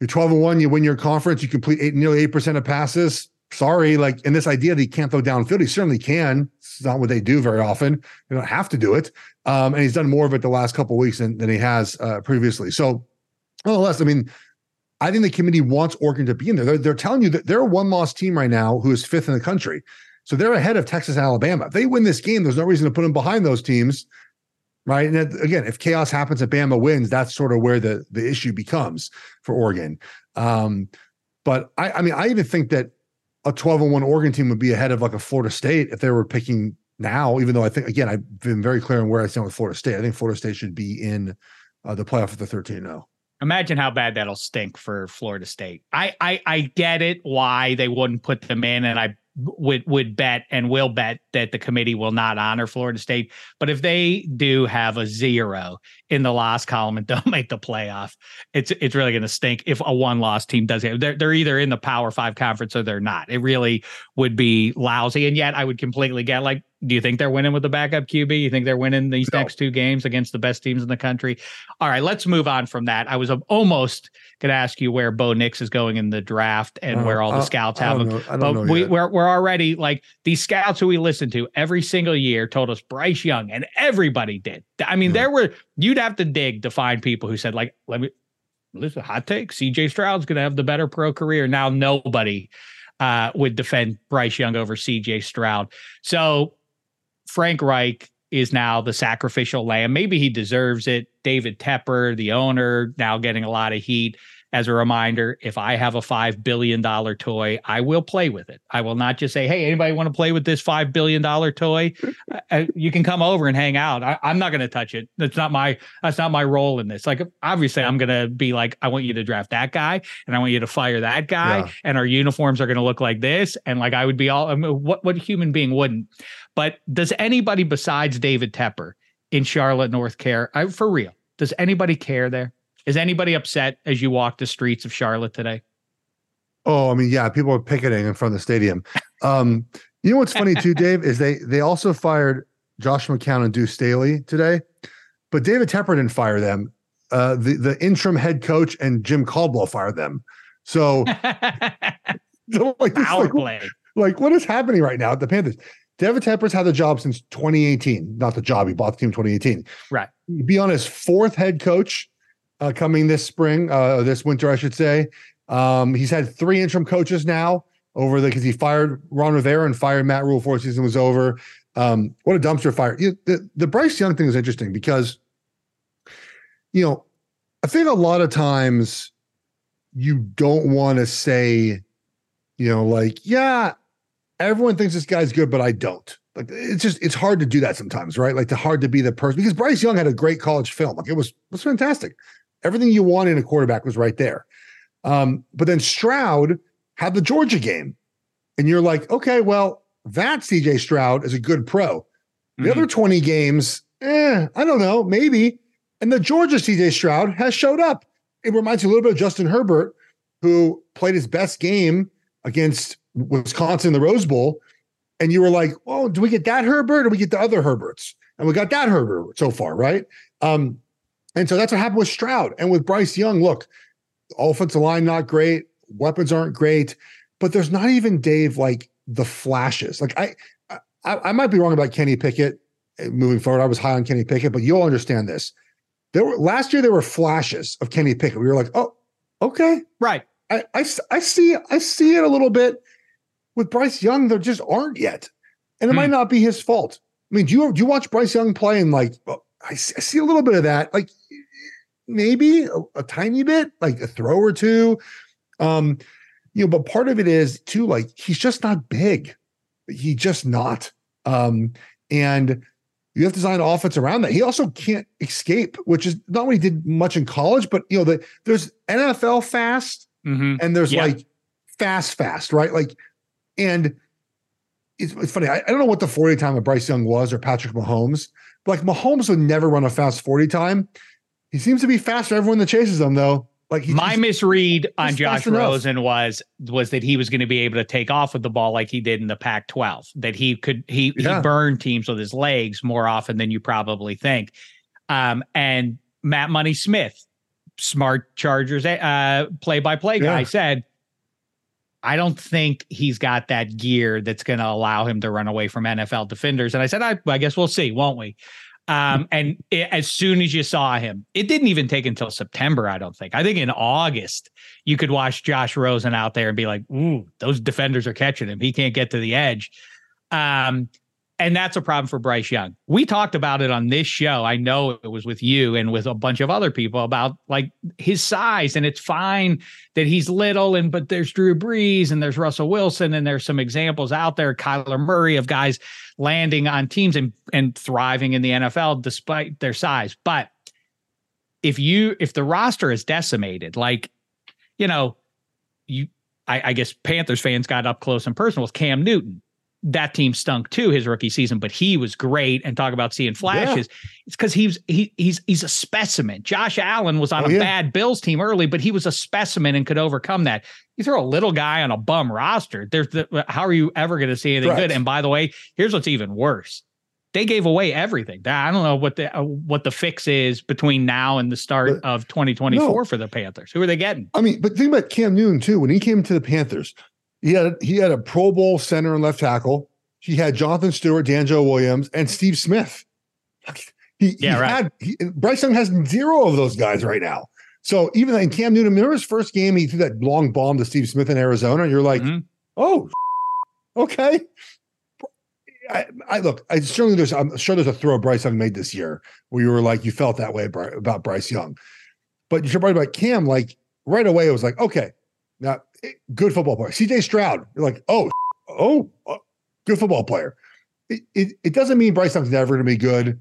you're 12 and one, you win your conference, you complete eight, nearly eight percent of passes. Sorry, like, in this idea that he can't throw downfield, he certainly can. It's not what they do very often. They don't have to do it. Um, and he's done more of it the last couple of weeks than, than he has uh, previously. So, nonetheless, I mean, I think the committee wants Oregon to be in there. They're, they're telling you that they're a one loss team right now who is fifth in the country. So they're ahead of Texas and Alabama. If they win this game, there's no reason to put them behind those teams. Right. And again, if chaos happens and Bama wins, that's sort of where the, the issue becomes for Oregon. Um, but I, I mean, I even think that a 12 and 1 Oregon team would be ahead of like a Florida State if they were picking now, even though I think, again, I've been very clear on where I stand with Florida State. I think Florida State should be in uh, the playoff of the 13 0. Imagine how bad that'll stink for Florida State. I, I I get it why they wouldn't put them in, and I would would bet and will bet that the committee will not honor Florida State. But if they do have a zero in the loss column and (laughs) don't make the playoff, it's it's really going to stink if a one loss team does it. They're they're either in the Power Five conference or they're not. It really would be lousy. And yet I would completely get like, do you think they're winning with the backup QB? You think they're winning these No. next two games against the best teams in the country? All right, let's move on from that. I was almost going to ask you where Bo Nix is going in the draft and Uh, where all the scouts I have him. know- But we, yet. we're we're already like these scouts who we listen to every single year told us Bryce Young, and everybody did. I mean, Yeah. there were you'd have to dig to find people who said like, let me listen. A hot take: C.J. Stroud's going to have the better pro career. Now nobody uh, would defend Bryce Young over C.J. Stroud. So Frank Reich is now the sacrificial lamb. Maybe he deserves it. David Tepper, the owner, now getting a lot of heat. As a reminder, if I have a $5 billion toy, I will play with it. I will not just say, Hey, anybody want to play with this $5 billion toy? (laughs) Uh, you can come over and hang out. I, am not going to touch it. That's not my, that's not my role in this. Like, obviously I'm going to be like, I want you to draft that guy and I want you to fire that guy. Yeah. And our uniforms are going to look like this. And like, I would be all, I mean, what, what human being wouldn't? But does anybody besides David Tepper in Charlotte, North Care, I, for real, does anybody care there? Is anybody upset as you walk the streets of Charlotte today? Oh, I mean, yeah, people are picketing in front of the stadium. Um, you know what's funny too, (laughs) Dave, is they they also fired Josh McCown and Duce Staley today, but David Tepper didn't fire them. Uh, the the interim head coach and Jim Caldwell fired them. So, (laughs) so like, Power like, play. Like, what is happening right now at the Panthers? David Tepper's had the job since 2018. Not the job, he bought the team 2018. Right. he Be on his fourth head coach uh, coming this spring, uh, this winter, I should say. Um, he's had three interim coaches now over the because he fired Ron Rivera and fired Matt Rhule before the season was over. Um, what a dumpster fire! You, the the Bryce Young thing is interesting because you know I think a lot of times you don't want to say, you know, like yeah, everyone thinks this guy's good, but I don't. Like it's just it's hard to do that sometimes, right? Like the hard to be the person because Bryce Young had a great college film. Like it was it was fantastic. Everything you wanted in a quarterback was right there. Um, but then Stroud had the Georgia game. And you're like, okay, well, that CJ Stroud is a good pro. The mm-hmm. other 20 games, eh, I don't know, maybe. And the Georgia CJ Stroud has showed up. It reminds you a little bit of Justin Herbert, who played his best game against Wisconsin in the Rose Bowl. And you were like, well, do we get that Herbert or we get the other Herberts? And we got that Herbert so far, right? Um, and so that's what happened with Stroud. And with Bryce Young, look, offensive line not great, weapons aren't great, but there's not even Dave like the flashes. Like I, I, I might be wrong about Kenny Pickett eh, moving forward. I was high on Kenny Pickett, but you'll understand this. There were last year there were flashes of Kenny Pickett. We were like, oh, okay, right. I, I, I see I see it a little bit with Bryce Young. There just aren't yet, and it hmm. might not be his fault. I mean, do you do you watch Bryce Young play and like? Oh, I see, I see a little bit of that. Like maybe a, a, tiny bit, like a throw or two. Um, you know, but part of it is too, like he's just not big. He just not. Um, and you have to design offense around that. He also can't escape, which is not what he did much in college, but you know, the, there's NFL fast mm-hmm. and there's yeah. like fast, fast, right? Like, and it's, it's funny. I, I, don't know what the 40 time of Bryce Young was or Patrick Mahomes, but like Mahomes would never run a fast 40 time. He seems to be faster everyone that chases him, though. Like my misread on Josh Rosen was was that he was going to be able to take off with the ball like he did in the Pac-12. That he could he yeah. he burned teams with his legs more often than you probably think. Um, and Matt Money Smith, smart Chargers uh, play-by-play guy, yeah. said, "I don't think he's got that gear that's going to allow him to run away from NFL defenders." And I said, "I, I guess we'll see, won't we?" Um, and it, as soon as you saw him, it didn't even take until September, I don't think. I think in August, you could watch Josh Rosen out there and be like, ooh, those defenders are catching him. He can't get to the edge. Um, and that's a problem for Bryce Young. We talked about it on this show. I know it was with you and with a bunch of other people about like his size. And it's fine that he's little, and but there's Drew Brees and there's Russell Wilson, and there's some examples out there, Kyler Murray of guys landing on teams and, and thriving in the NFL despite their size. But if you if the roster is decimated, like, you know, you I, I guess Panthers fans got up close and personal with Cam Newton that team stunk too his rookie season, but he was great. And talk about seeing flashes. Yeah. It's because he's he he's he's a specimen. Josh Allen was on oh, a yeah. bad Bills team early, but he was a specimen and could overcome that. You throw a little guy on a bum roster. There's the, how are you ever going to see anything good? And by the way, here's what's even worse. They gave away everything. I don't know what the uh, what the fix is between now and the start but, of 2024 no. for the Panthers. Who are they getting? I mean, but think about Cam Newton too. When he came to the Panthers, he had he had a Pro Bowl center and left tackle. He had Jonathan Stewart, DeAngelo Williams, and Steve Smith. He, yeah, he right. Had, he, Bryce Young has zero of those guys right now. So even in Cam Newton, remember his first game, he threw that long bomb to Steve Smith in Arizona. And you're like, mm-hmm. oh, okay. I, I, look. I certainly there's. I'm sure there's a throw Bryce Young made this year where you were like you felt that way about Bryce Young, but you're right about Cam. Like right away it was like, okay, now good football player. CJ Stroud, you're like, oh, (laughs) oh, uh, good football player. It, it, it doesn't mean Bryce Young's never going to be good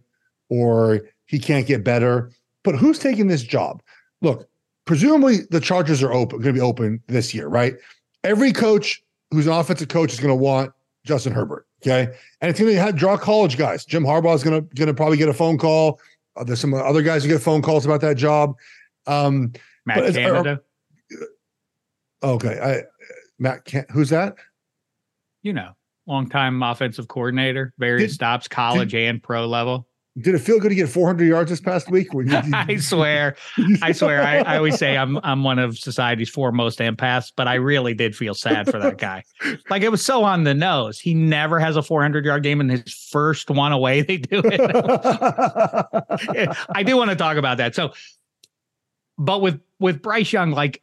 or he can't get better. But who's taking this job? Look, presumably the Chargers are open, going to be open this year, right? Every coach who's an offensive coach is going to want Justin Herbert. Okay, and it's going to have draw college guys. Jim Harbaugh is going to going to probably get a phone call. Uh, there's some other guys who get phone calls about that job. Um, Matt but is- are- Canada, okay, I, Matt, Can- who's that? you know, longtime offensive coordinator, various Did- stops, college and pro level. Did it feel good to get 400 yards this past week? You- (laughs) I swear, (laughs) I swear. I, I always say I'm I'm one of society's foremost empaths, but I really did feel sad for that guy. Like it was so on the nose. He never has a 400 yard game, and his first one away, (laughs) they do it. I do want to talk about that. So, but with with Bryce Young, like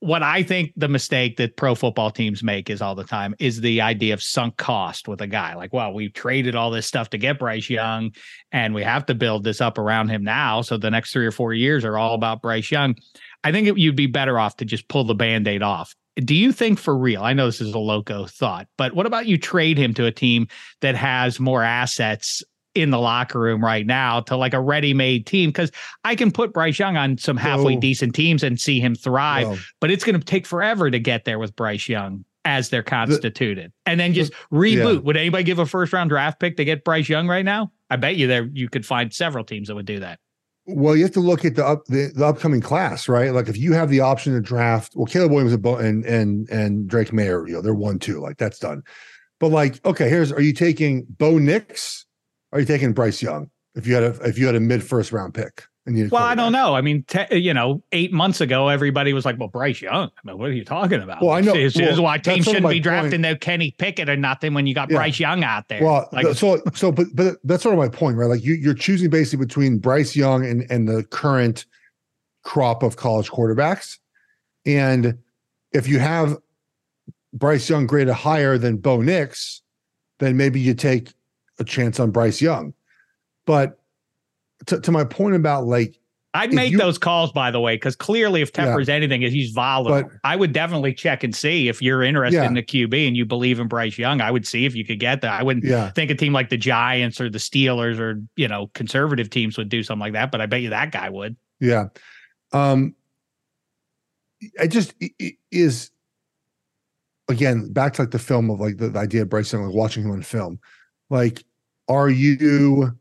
what I think the mistake that pro football teams make is all the time is the idea of sunk cost with a guy. Like, well, we traded all this stuff to get Bryce Young, and we have to build this up around him now. So the next three or four years are all about Bryce Young. I think it, you'd be better off to just pull the band aid off. Do you think for real? I know this is a loco thought, but what about you trade him to a team that has more assets in the locker room right now to like a ready-made team? Because I can put Bryce Young on some halfway No. decent teams and see him thrive, Well, but it's going to take forever to get there with Bryce Young as they're constituted, and then just reboot. yeah. Would anybody give a first-round draft pick to get Bryce Young right now? I bet you there you could find several teams that would do that. Well, you have to look at the up the, the upcoming class, right? Like if you have the option to draft, well, Caleb Williams and and and and Drake Maye, you know, they're one two, like that's done. But like, okay, here's are you taking Bo Nix? Are you taking Bryce Young? If you had a if you had a mid first round pick and you Well, I don't know. I mean, te- you know, eight months ago, everybody was like, "Well, Bryce Young." I mean, what are you talking about? Well, I know- This is well, why teams shouldn't be drafting point. no Kenny Pickett or nothing when you got Yeah. Bryce Young out there. Well, like, th- so so but but that's sort of my point, right? Like you you're choosing basically between Bryce Young and and the current crop of college quarterbacks, and if you have Bryce Young graded higher than Bo Nix, then maybe you take a chance on Bryce Young. But to, to my point about like I'd make you- those calls, by the way, because clearly, if Tepper's anything, is he's volatile. But- I would definitely check and see if you're interested Yeah. in the QB and you believe in Bryce Young. I would see if you could get that. I wouldn't yeah, think a team like the Giants or the Steelers or you know conservative teams would do something like that, but I bet you that guy would. Yeah. Um I just it- it is again back to like the film of like the, the idea of Bryce Young, like watching him on film. Like, are you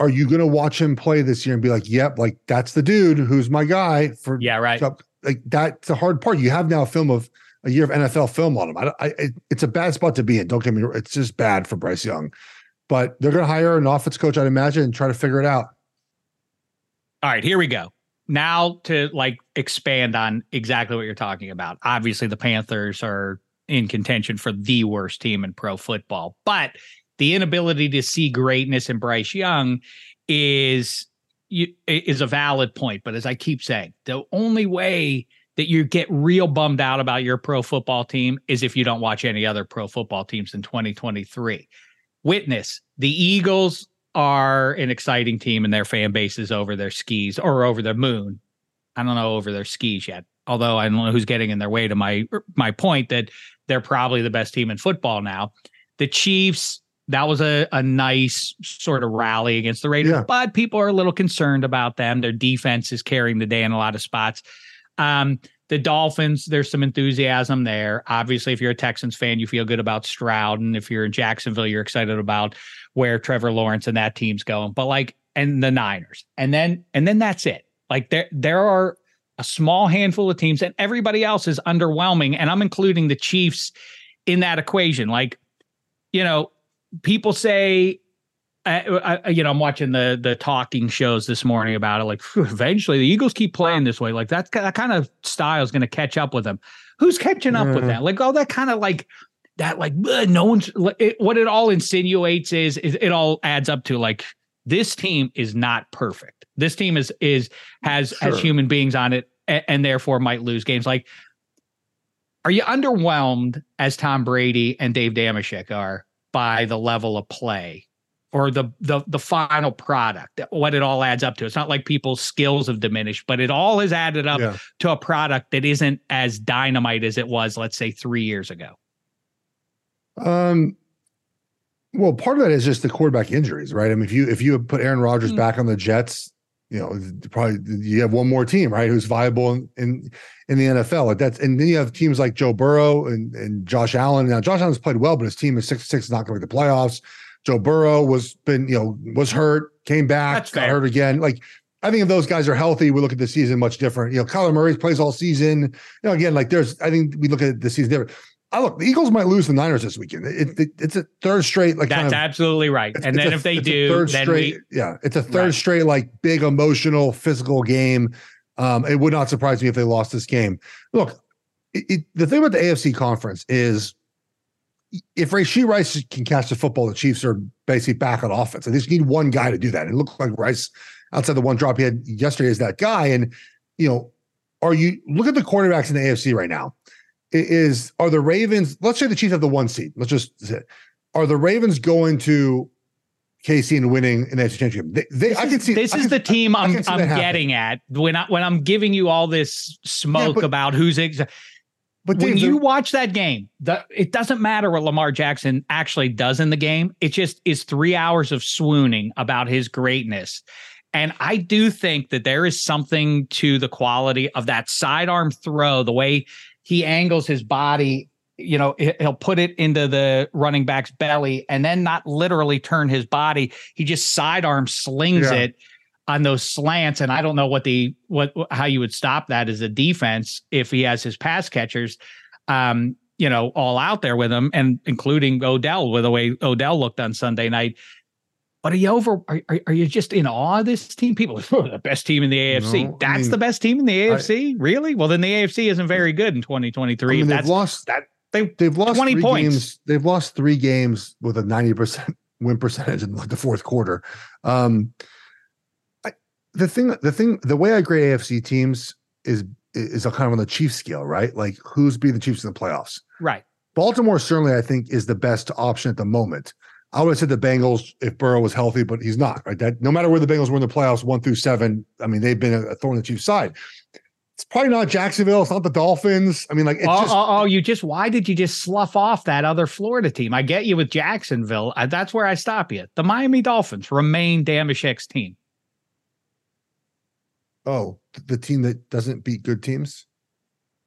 are you gonna watch him play this year and be like, yep, like that's the dude who's my guy for Yeah, right. so, like that's the hard part. You have now a film of a year of NFL film on him. I, don't- I it, it's a bad spot to be in. Don't get me. wrong. It's just bad for Bryce Young. But they're going to hire an offense coach, I'd imagine, and try to figure it out. All right, here we go. Now to like expand on exactly what you're talking about. Obviously, the Panthers are in contention for the worst team in pro football, but the inability to see greatness in Bryce Young is is a valid point. But as I keep saying, the only way that you get real bummed out about your pro football team is if you don't watch any other pro football teams in 2023. Witness the Eagles are an exciting team and their fan base is over their skis or over the moon. I don't know over their skis yet. Although I don't know who's getting in their way to my my point that they're probably the best team in football now. The Chiefs, that was a, a nice sort of rally against the Raiders, Yeah. but people are a little concerned about them. Their defense is carrying the day in a lot of spots. Um, the Dolphins, there's some enthusiasm there. Obviously, if you're a Texans fan, you feel good about Stroud. And if you're in Jacksonville, you're excited about where Trevor Lawrence and that team's going. But like, and the Niners. And then, and then that's it. Like there, there are a small handful of teams, and everybody else is underwhelming. And I'm including the Chiefs in that equation. Like, you know, people say, uh, I, you know, I'm watching the the talking shows this morning about it. Like, eventually, the Eagles keep playing this way. Like, that's that kind of style is going to catch up with them. Who's catching up with Mhm. that? Like, all that kind of like that. Like, ugh, no one's. It, what it all insinuates is, is it all adds up to like this team is not perfect. This team is is has has human beings on it, and, and therefore might lose games. Like, are you underwhelmed as Tom Brady and Dave Dameshek are by the level of play or the the the final product, what it all adds up to. It's not like people's skills have diminished, but it all has added up Yeah. to a product that isn't as dynamite as it was, let's say, three years ago. Um, well, part of that is just the quarterback injuries, right? I mean, if you if you put Aaron Rodgers Mm. back on the Jets, you know, probably you have one more team, right, who's viable in in, in the NFL. Like that's and then you have teams like Joe Burrow and, and Josh Allen. Now, Josh Allen's played well, but his team is six six, not going to the playoffs. Joe Burrow was been you know was hurt, came back, That's got fair. hurt again. Like I think if those guys are healthy, we look at the season much different. You know, Kyler Murray plays all season. You know, again, like there's, I think we look at the season different. I look, the Eagles might lose the Niners this weekend. It, it, it's a third straight, like kind That's of, absolutely right. And then a- if they do, third then straight, we yeah, it's a third Right. straight, like big emotional, physical game. Um, it would not surprise me if they lost this game. Look, it, the thing about the AFC conference is if Rashee Rice can catch the football, the Chiefs are basically back on offense. and They just need one guy to do that. And it looked like Rice, outside the one drop he had yesterday, is that guy. And you know, are you look at the quarterbacks in the AFC right now? Is are the Ravens? Let's say the Chiefs have the one seed. Let's just say, are the Ravens going to KC and winning an AFC championship? They, they I can see this is can- the team I I'm I'm getting at when I when I'm giving you all this smoke but- about who's ex- But when Dave, you watch that game, the, it doesn't matter what Lamar Jackson actually does in the game. It just is three hours of swooning about his greatness. And I do think that there is something to the quality of that sidearm throw, the way he angles his body. You know, he- he'll put it into the running back's belly and then not literally turn his body. He just sidearm slings Yeah. it on those slants and i don't know what the what how you would stop that as a defense if he has his pass catchers um you know all out there with him and including odell with the way odell looked on sunday night but are you over are, are, are you just in awe of this team people are "Oh, the best team in the afc No, I that's mean, the best team in the afc really well then the afc isn't very good in 2023 I mean, they've lost that they they've lost 20 three points. games. They've lost three games with a ninety percent (laughs) win percentage in like the fourth quarter. Um, I, the thing, the thing, the way I grade AFC teams is is a kind of on the Chiefs scale, right? Like who's beating the Chiefs in the playoffs. right Baltimore certainly, I think, is the best option at the moment. I would have said the Bengals if Burrow was healthy, but he's not. Right? That no matter where the Bengals were in the playoffs, one through seven, I mean, they've been a, thorn in the Chiefs' side. It's probably not Jacksonville. It's not the Dolphins. I mean, like it's oh, just oh, oh, you just why did you just slough off that other Florida team? I get you with Jacksonville. Uh, that's where I stop you. The Miami Dolphins remain Dameshek's team. oh the team that doesn't beat good teams.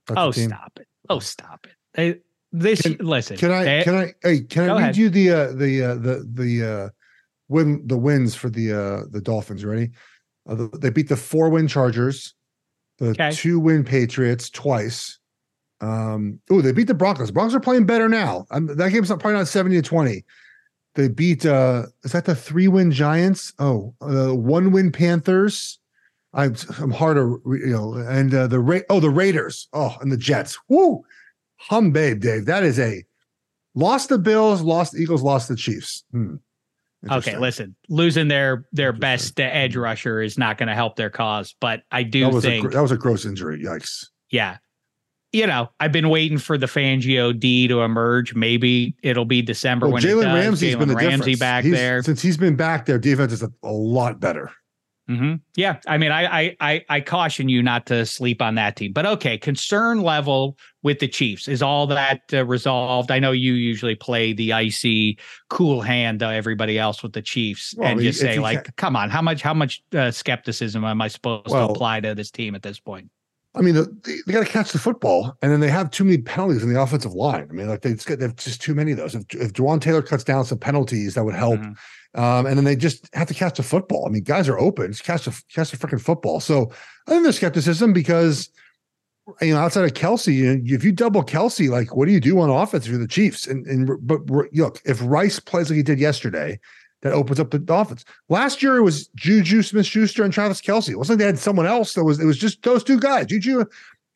That's Oh, team? stop it! Oh, stop it! They, this Can- listen. Can I? they- Can I? Hey, can I read ahead. you the uh, the uh, the the uh, win the wins for the uh, the Dolphins? Ready? Uh, they beat the four win Chargers, the Okay. two win Patriots twice. Um, oh, they beat the Broncos. Broncos are playing better now. Um, that game's not probably not seventy to twenty. They beat. uh Is that the three win Giants? Oh, uh, one win Panthers. I'm I'm hard to re- you know, and uh, the Ra- oh the Raiders. Oh, and the Jets. Woo, hum babe, Dave. That is a lost the Bills, lost the Eagles, lost the Chiefs. Hmm. okay, listen. Losing their their best edge rusher is not going to help their cause, but I do That was a think that was a gross injury. Yikes. yeah. You know, I've been waiting for the Fangio D to emerge. Maybe it'll be December Well, when it Jalen. Ramsey's been Jalen the Ramsey difference. back He's- there. since he's been back there. Defense is a, a lot better. Hmm Yeah, I mean, I, I I I caution you not to sleep on that team. But okay, concern level with the Chiefs is all that uh, resolved. I know you usually play the icy, cool hand to everybody else with the Chiefs, Well, and just say like, "Come on, how much how much uh, skepticism am I supposed Well- to apply to this team at this point?" I mean, they, they got to catch the football, and then they have too many penalties in the offensive line. I mean, like they just got, they have just too many of those. If, if Jawaan Taylor cuts down some penalties, that would help. Mhm. Um, and then they just have to catch the football. I mean, guys are open, just catch the catch the freaking football. So I think there's skepticism because you know outside of Kelce, you- if you double Kelce, like what do you do on offense if you're the Chiefs? And and but look, if Rice plays like he did yesterday, that opens up the offense. Last year it was Juju Smith Schuster and Travis Kelce. It wasn't like they had someone else. That was it was just those two guys. Juju,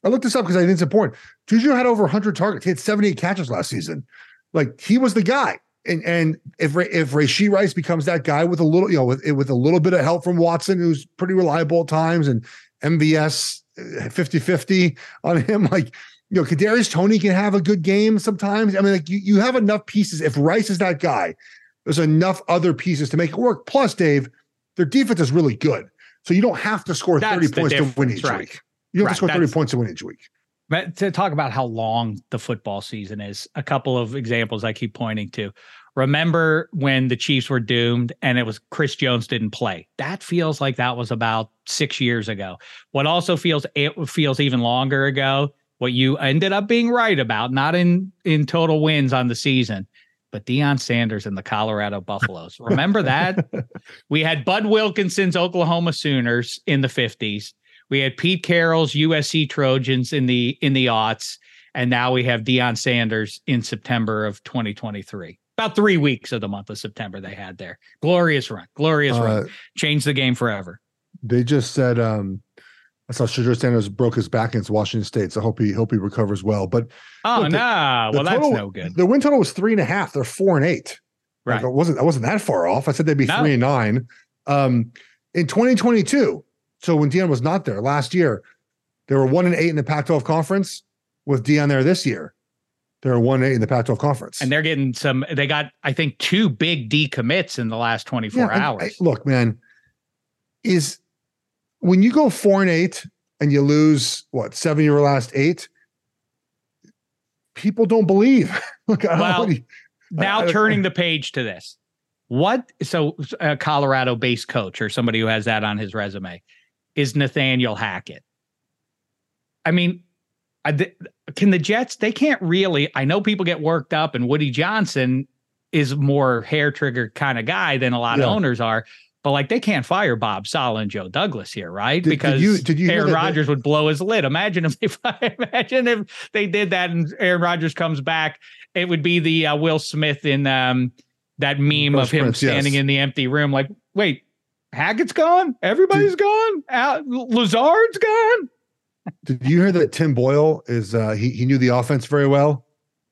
I looked this up because I think it's important. Juju had over 100 targets. He had 78 catches last season. Like he was the guy. And and if if Rashee Rice becomes that guy with a little, you know, with with a little bit of help from Watson, who's pretty reliable at times, and MVS uh, 50-50 on (laughs) him, like you know, Kadarius Toney can have a good game sometimes. I mean, like you, you have enough pieces. If Rice is that guy, There's enough other pieces to make it work. Plus, Dave, their defense is really good. So you don't have to score That's 30 points to win each right. week. You don't have to score 30 points to win each week. But to talk about how long the football season is, a couple of examples I keep pointing to. Remember when the Chiefs were doomed and it was Chris Jones didn't play? That feels like that was about six years ago. What also feels it feels even longer ago. What you ended up being right about, not in in total wins on the season, but Deion Sanders and the Colorado Buffaloes. (laughs) Remember that? (laughs) we had Bud Wilkinson's Oklahoma Sooners in the 50s. We had Pete Carroll's USC Trojans in the in the aughts, and now we have Deion Sanders in September of 2023. About three weeks of the month of September they had there. Glorious run, glorious Uh, run. Changed the game forever. They just said um I saw Shedeur Sanders broke his back against Washington State. So I hope he hope he recovers well. But Oh Look, the- no, the well that's total- no good. the win total was three and a half. They're four and eight. Like, Right. it wasn't I wasn't that far off. I said they'd be No. three and nine. Um in 2022, so when Deion was not there last year, they were one and eight in the Pac-12 conference. With Deion there this year, they're one and eight in the Pac-12 conference. And they're getting some. They got, I think, two big decommits in the last 24 Yeah, hours. I- look, man, is when you go four and eight and you lose what seven of your last eight, people don't believe. (laughs) look, I Well, know you- now I- I- turning the page to this what so a colorado based coach or somebody who has that on his resume is nathaniel hackett i mean I- can the jets they can't really i know people get worked up and woody johnson is more hair trigger kind of guy than a lot Yeah. of owners are but like they can't fire Bob Saleh and Joe Douglas here, right? Did- did because you- did you Aaron Rodgers would blow his lid. Imagine if (laughs) they imagine if they did that and Aaron Rodgers comes back it would be the uh, Will Smith in um, that meme Fresh of him Prince, standing yes. in the empty room, like, wait, Hackett's gone, everybody's gone, Al- Lazard's gone. Did you hear that Tim Boyle is uh he, he knew the offense very well?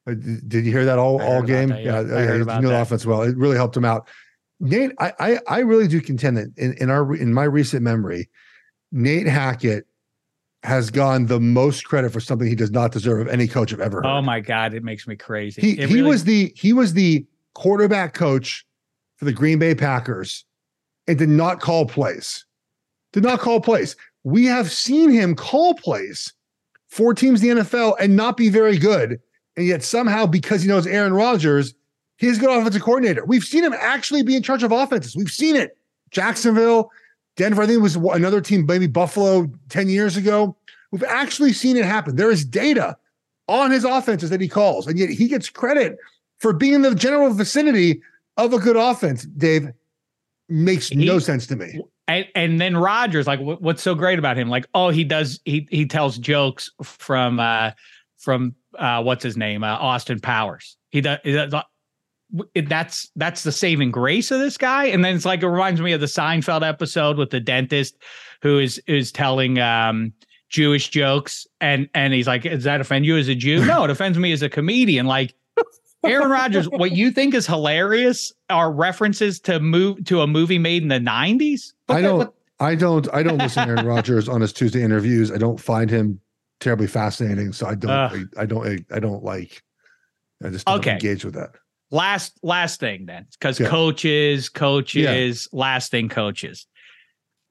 Uh, Did did you hear that all all game? that, yeah. I heard he knew the offense well. It really helped him out. Nate, I I, I really do contend that in, in our in my recent memory, Nate Hackett has gone the most credit for something he does not deserve of any coach I've ever oh heard. Oh my God, it makes me crazy. he It he was the he was the quarterback coach for the Green Bay Packers and did not call plays. Did not call plays. We have seen him call plays for teams in the NFL and not be very good. And yet somehow, because he knows Aaron Rodgers, he's a good offensive coordinator. We've seen him actually be in charge of offenses. We've seen it. Jacksonville, Denver, I think it was another team, maybe Buffalo 10 years ago. We've actually seen it happen. There is data on his offenses that he calls, and yet he gets credit for being in the general vicinity of a good offense. Dave makes no sense to me. and, and then Rodgers, like, what, what's so great about him? Like, oh, he does, he he tells jokes from uh from uh what's his name, uh, Austin Powers. He does. He does it- that's that's the saving grace of this guy. And then it's like it reminds me of the Seinfeld episode with the dentist who is is telling um Jewish jokes and and he's like, Does that offend you as a Jew? No, it offends me as a comedian. Like Aaron Rodgers, what you think is hilarious are references to move to a movie made in the 90s. I don't, I don't, I don't listen to Aaron Rodgers on his Tuesday interviews. I don't find him terribly fascinating, so I don't, Ugh. I, I don't, I, don't like. I just don't Okay. engage with that. Last last thing then because Yeah. coaches coaches last thing coaches.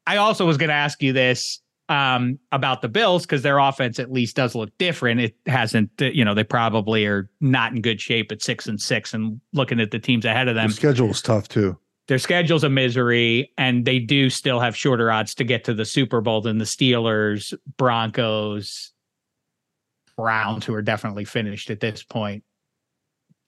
I also was going to ask you this um about the bills because their offense at least does look different. It hasn't uh, you know they probably are not in good shape at six and six and looking at the teams ahead of them. schedule is tough too. their schedule's a misery and they do still have shorter odds to get to the super bowl than the steelers broncos browns who are definitely finished at this point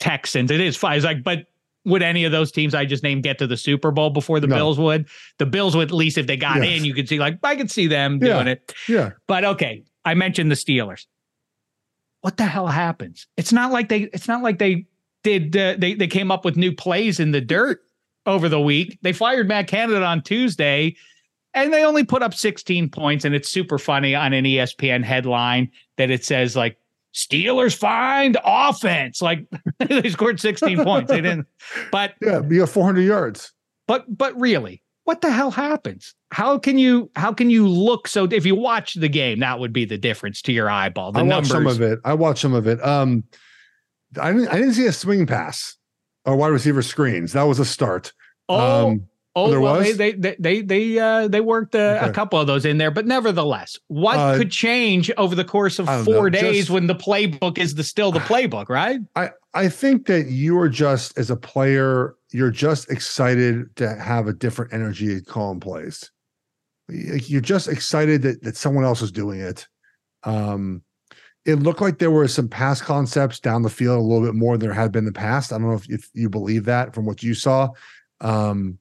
texans it is fine it's like but would any of those teams i just named get to the super bowl before the No. bills would the bills would at least if they got Yes. in you could see like i could see them Yeah. doing it Yeah, but okay, I mentioned the Steelers. What the hell happens? It's not like they. It's not like they did. Uh, they they came up with new plays in the dirt over the week. They fired Matt Canada on Tuesday, and they only put up 16 points. And it's super funny on an ESPN headline that it says like Steelers find offense. Like (laughs) they scored 16 points. They didn't. But yeah. be have 400 yards. but but really, what the hell happens? How can you how can you look so if you watch the game, that would be the difference to your eyeball. The I watched numbers. some of it. I watched some of it. Um, I didn't. I didn't see a swing pass or wide receiver screens. That was a start. Oh, Um, oh, there well, was? they they they they uh, they worked uh, a couple of those in there, but nevertheless, what Uh, could change over the course of four know, days just- when the playbook is the still the (sighs) playbook, right? I I think that you are just as a player, you're just excited to have a different energy at calling plays. You're just excited that that someone else is doing it. Um, it looked like there were some pass concepts down the field a little bit more than there had been in the past. I don't know if, if you believe that from what you saw. Um,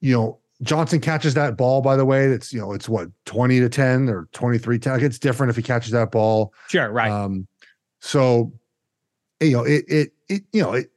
you know, Johnson catches that ball, by the way. That's you know, it's what 20 to 10 or 23 10. Like it's different if he catches that ball. Sure, right. Um, so you know, it it it you know, it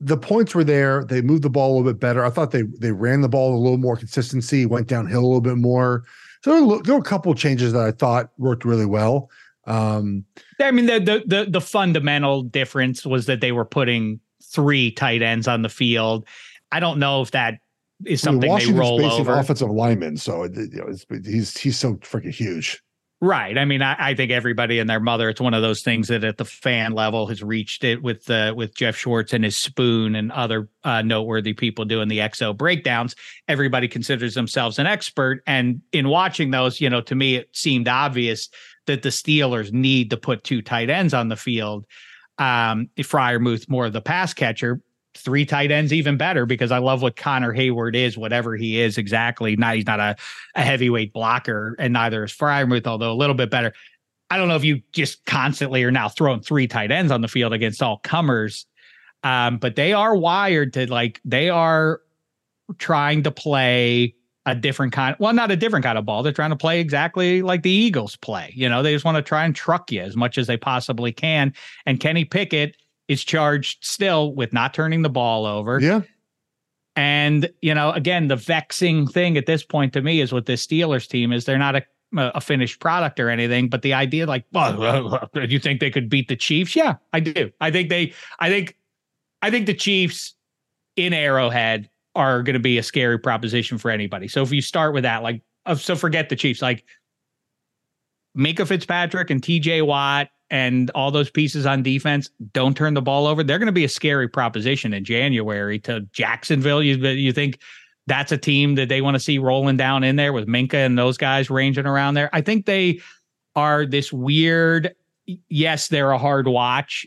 the points were there. They moved the ball a little bit better. I thought they they ran the ball a little more consistency, went downhill a little bit more. So there were, there were a couple of changes that I thought worked really well. Um, I mean, the, the the the fundamental difference was that they were putting three tight ends on the field. I don't know if that is I mean, something they roll basing over. offensive lineman, so you know, he's he's so freaking huge. Right. I mean, I, I think everybody and their mother. It's one of those things that at the fan level has reached it with uh, with Geoff Schwartz and his spoon and other uh, noteworthy people doing the XO breakdowns. Everybody considers themselves an expert, and in watching those, you know, to me it seemed obvious that the Steelers need to put two tight ends on the field. Um, Freiermuth more of the pass catcher, three tight ends even better because I love what Connor Heyward is, whatever he is exactly. Not he's not a, a heavyweight blocker, and neither is Freiermuth, although a little bit better. I don't know if you just constantly are now throwing three tight ends on the field against all comers. Um, but they are wired to like they are trying to play a different kind well not a different kind of ball they're trying to play exactly like the eagles play you know they just want to try and truck you as much as they possibly can and kenny pickett is charged still with not turning the ball over Yeah, and you know, again, the vexing thing at this point to me is with this Steelers team is they're not a a finished product or anything, but the idea like, well, do you think they could beat the Chiefs? Yeah, I do. I think they. I think. I think the Chiefs in Arrowhead are going to be a scary proposition for anybody. So if you start with that, like, uh, so forget the Chiefs, like Minkah Fitzpatrick and T.J. Watt and all those pieces on defense don't turn the ball over. They're going to be a scary proposition in January to Jacksonville. You you think that's a team that they want to see rolling down in there with Minkah and those guys ranging around there? I think they are this weird. Yes, they're a hard watch,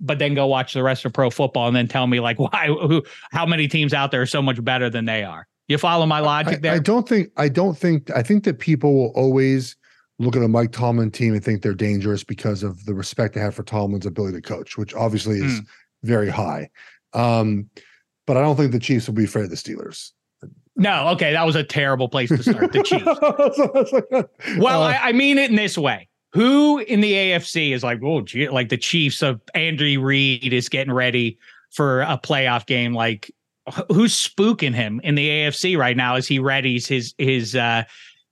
but then go watch the rest of pro football and then tell me like (laughs) why who how many teams out there are so much better than they are. You follow my logic I, there? I don't think I don't think I think that people will always look at a Mike Tomlin team and think they're dangerous because of the respect they have for Tomlin's ability to coach, which obviously is Hmm. very high. Um, but I don't think the Chiefs will be afraid of the Steelers. no, okay, that was a terrible place to start. The Chiefs. (laughs) Like, Well, uh, I, I mean it in this way. Who in the AFC is like, oh, gee, like the Chiefs of Andy Reid is getting ready for a playoff game? Like, who's spooking him in the AFC right now as he readies his his uh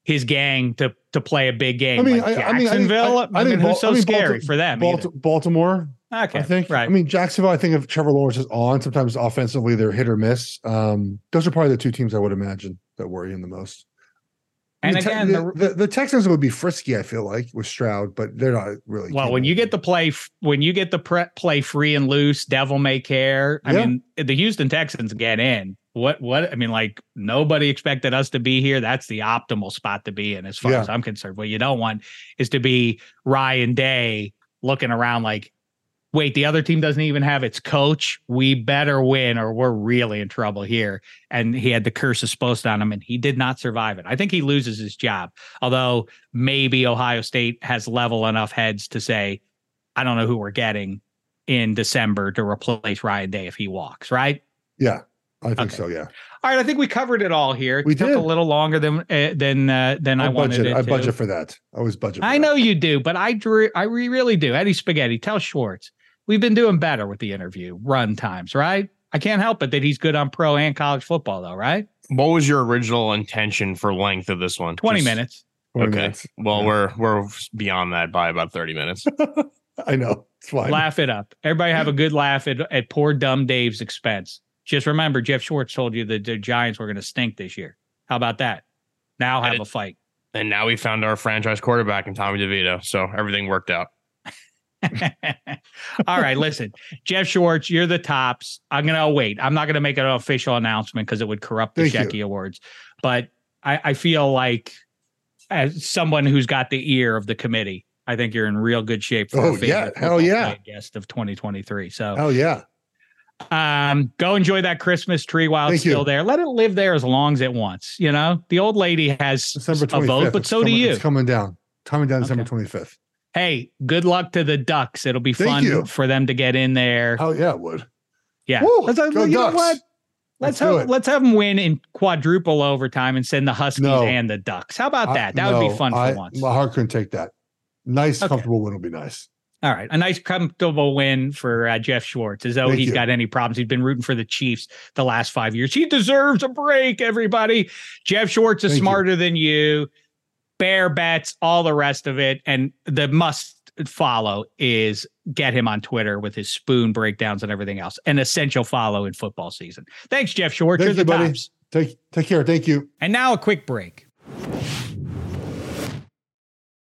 his gang to to play a big game? I mean, like I- I mean, I Jacksonville. I, mean, who's so scary Balti- for them? Balti- Baltimore, Okay, I think. right. I mean, Jacksonville. I think if Trevor Lawrence is on, sometimes offensively they're hit or miss. Um, those are probably the two teams I would imagine that worry him the most. And Te- again, the, the, the, the Texans would be frisky. I feel like with Stroud, but they're not really. well, when you get the play, f- when you get to pre- play free and loose, devil may care. I Yeah. mean, the Houston Texans get in. What? What? I mean, like nobody expected us to be here. That's the optimal spot to be in, as far Yeah. as I'm concerned. What you don't want is to be Ryan Day looking around like, wait, the other team doesn't even have its coach. We better win, or we're really in trouble here. And he had the curse of supposed on him, and he did not survive it. I think he loses his job. Although maybe Ohio State has level enough heads to say, I don't know who we're getting in December to replace Ryan Day if he walks, right? yeah, I think Okay. so. Yeah, All right, I think we covered it all here. It We took did. a little longer than uh, than uh, than I, I wanted budget. it I to. budget for that. I always budget. For I that. know you do, but I drew I re- really do. Eddie Spaghetti, tell Schwartz. We've been doing better with the interview run times, right? I can't help it that he's good on pro and college football, though, right? What was your original intention for length of this one? 20 Just- minutes. 20 Okay. minutes. Well, Yeah. we're we're beyond that by about 30 minutes. (laughs) I know it's fine. Laugh it up. Everybody have a good laugh at, at poor dumb Dave's expense. Just remember, Geoff Schwartz told you that the Giants were going to stink this year. How about that? Now have a fight. and now we found our franchise quarterback in Tommy DeVito. So everything worked out. (laughs) All right, listen, Geoff Schwartz, you're the tops. I'm gonna wait. I'm not gonna make an official announcement because it would corrupt the Thank you. Awards. But I, I feel like as someone who's got the ear of the committee, I think you're in real good shape for Oh, a favorite yeah. Hell yeah. guest of 2023. So Oh yeah. Um, go enjoy that Christmas tree while it's Thank you. still there. Let it live there as long as it wants. You know, the old lady has December a vote, but so coming, do you. It's coming down. Coming down December Okay. 25th. Hey, good luck to the Ducks. It'll be Thank fun you. for them to get in there. Oh yeah, it would. Yeah, Woo, let's, you know what? Let's Let's have let's have them win in quadruple overtime and send the Huskies No. and the Ducks. How about I- that? That would be fun for I- once. My heart couldn't take that. Nice, Okay. comfortable win will be nice. All right, a nice comfortable win for uh, Geoff Schwartz. As though Thank he's you. got any problems. He's been rooting for the Chiefs the last five years. He deserves a break. Everybody, Geoff Schwartz is Thank you. smarter than you. Bear bets, all the rest of it, and the must follow is get him on Twitter with his spoon breakdowns and everything else. An essential follow in football season. Thanks, Geoff Schwartz. Thank you, buddy. tops. Take take care. Thank you. And now a quick break.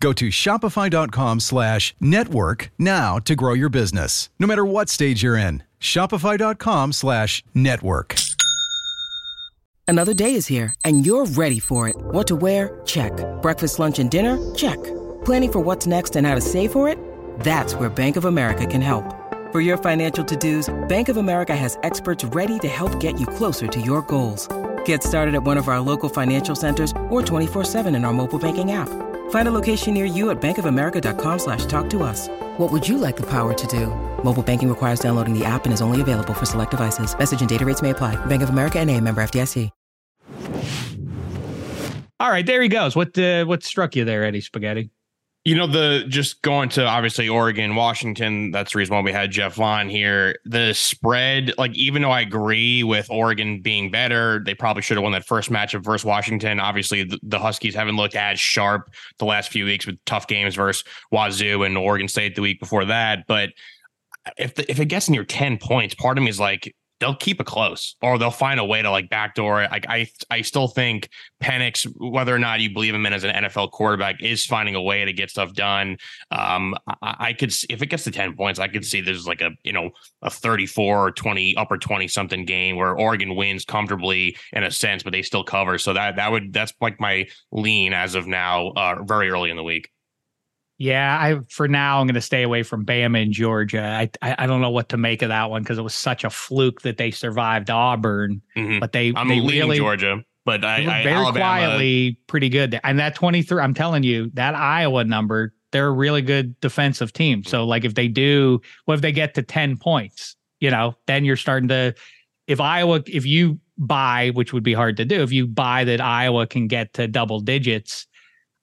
Go to shopify.com slash network now to grow your business, no matter what stage you're in. Shopify.com slash network. Another day is here, and you're ready for it. What to wear? Check. Breakfast, lunch, and dinner? Check. Planning for what's next and how to save for it? That's where Bank of America can help. For your financial to-dos, Bank of America has experts ready to help get you closer to your goals. Get started at one of our local financial centers or 24-7 in our mobile banking app. Find a location near you at bankofamerica.com slash talk to us. What would you like the power to do? Mobile banking requires downloading the app and is only available for select devices. Message and data rates may apply. Bank of America and a member FDIC. All right, there he goes. What uh, what struck you there, Eddie Spaghetti? You know, the just going to obviously Oregon, Washington, that's the reason why we had Jeff Vaughn here. The spread, like, even though I agree with Oregon being better, they probably should have won that first matchup versus Washington. Obviously, the, the Huskies haven't looked as sharp the last few weeks with tough games versus Wazoo and Oregon State the week before that. But if the, if it gets near 10 points, part of me is like, they'll keep it close or they'll find a way to like backdoor it. Like I I still think Penix, whether or not you believe him in as an NFL quarterback, is finding a way to get stuff done. Um, I, I could if it gets to 10 points, I could see there's like a you know a 34 or 20 upper 20 something game where Oregon wins comfortably in a sense, but they still cover. So that that would that's like my lean as of now, uh, very early in the week. Yeah, I for now I'm going to stay away from Bama and Georgia. I I, I don't know what to make of that one because it was such a fluke that they survived Auburn, Mhm. but they I'm they really Georgia, but I, I very Alabama, quietly pretty good. there. And that 23, I'm telling you, that Iowa number, they're a really good defensive team. So like if they do, what if they get to 10 points? You know, then you're starting to if Iowa, if you buy, which would be hard to do, if you buy that Iowa can get to double digits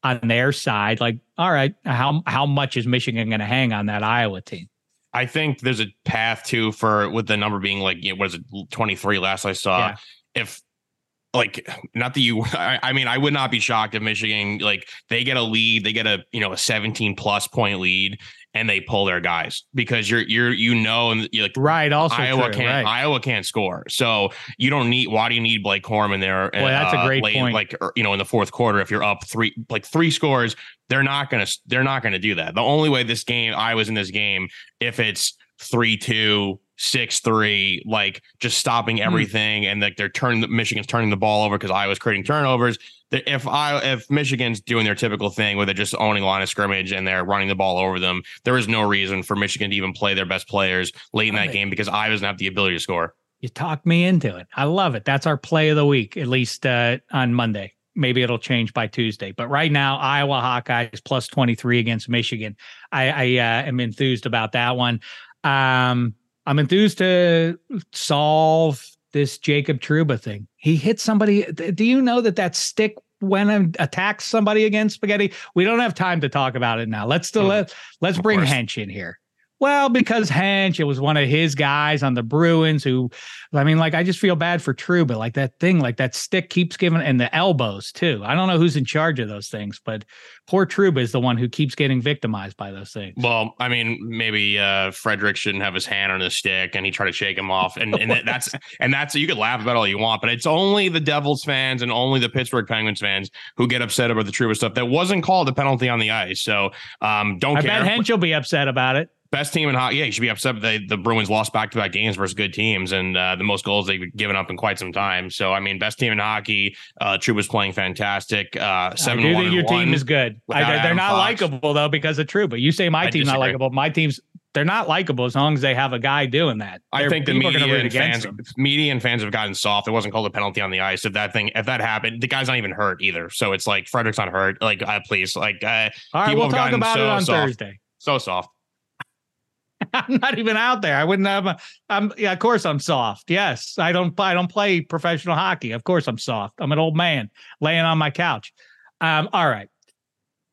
on their side, like, all right, how how much is Michigan going to hang on that Iowa team? I think there's a path too for with the number being like you know, what is it 23 last I saw. Yeah. If like not that you I, I mean I would not be shocked if Michigan like they get a lead, they get a you know a 17 plus point lead and they pull their guys because you're you're you know and you're like Right. Also, Iowa true, can't right. Iowa can't score. So you don't need why do you need Blake Corum there? Boy, that's a uh, great late, point. Like you know in the fourth quarter if you're up three like three scores, they're not gonna they're not gonna do that. The only way this game I was in this game if it's three two six three like just stopping Hmm. everything and like they're turning Michigan's turning the ball over because Iowa's creating turnovers. If I if Michigan's doing their typical thing where they're just owning line of scrimmage and they're running the ball over them, there is no reason for Michigan to even play their best players late in that game because Iowa doesn't have the ability to score. You talked me into it. I love it. That's our play of the week, at least uh, on Monday. Maybe it'll change by Tuesday. But right now, Iowa Hawkeyes plus 23 against Michigan. I, I uh, am enthused about that one. Um, I'm enthused to solve this Jacob Trouba thing. He hit somebody. Do you know that that stick went and attacked somebody against spaghetti? We don't have time to talk about it now. Let's still Mm. let let's bring course. Hench in here. Well, because Hench, it was one of his guys on the Bruins who, I mean, like, I just feel bad for Trouba. Like that thing, like that stick keeps giving, and the elbows too. I don't know who's in charge of those things, but poor Trouba is the one who keeps getting victimized by those things. Well, I mean, maybe uh Frederic shouldn't have his hand on the stick and he tried to shake him off. And, and (laughs) that's, and that's, you could laugh about all you want, but it's only the Devils fans and only the Pittsburgh Penguins fans who get upset about the Trouba stuff that wasn't called a penalty on the ice. So um, don't I care. bet Hench will be upset about it best team in hockey. Yeah, you should be upset. They, the Bruins lost back to back games versus good teams and uh, the most goals they've given up in quite some time. So, I mean, best team in hockey. Uh, Trouba's playing fantastic. Uh, seven. I do think your team is good. I, they're not likable though because of but You say my I team's disagree. not likable. My team's they're not likable as long as they have a guy doing that. They're, I think the media and fans, them. media and fans have gotten soft. It wasn't called a penalty on the ice. If that thing, if that happened, the guy's not even hurt either. So it's like Frederic's not hurt. Like, uh, please, like, uh, all right, we'll talk about so it on soft. Thursday. So soft. I'm not even out there. I wouldn't have. A, I'm yeah. Of course, I'm soft. Yes, I don't. I don't play professional hockey. Of course, I'm soft. I'm an old man laying on my couch. Um. All right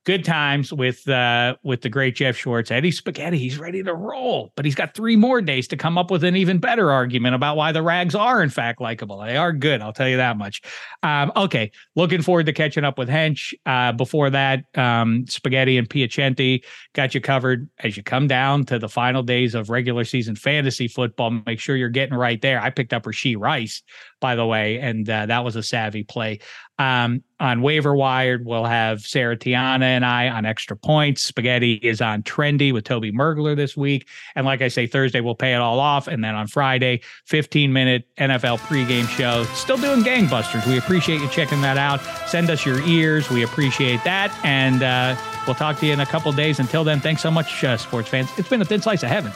good times with uh with the great Geoff Schwartz. Eddie Spaghetti, he's ready to roll, but he's got three more days to come up with an even better argument about why the rags are in fact likable. They are good, I'll tell you that much. Um, okay, looking forward to catching up with Hench. Uh, before that, um, Spaghetti and Piacenti got you covered as you come down to the final days of regular season fantasy football. Make sure you're getting right there. I picked up Rashee Rice, by the way, and uh, that was a savvy play. Um, on waiver wired, we'll have Sarah Tiana and I on extra points. Spaghetti is on trendy with Toby Mergler this week. And like I say, Thursday we'll pay it all off. And then on Friday, 15 minute NFL pregame show. Still doing gangbusters. We appreciate you checking that out. Send us your ears. We appreciate that. And uh, we'll talk to you in a couple days. Until then, thanks so much, uh, sports fans. It's been a thin slice of heaven.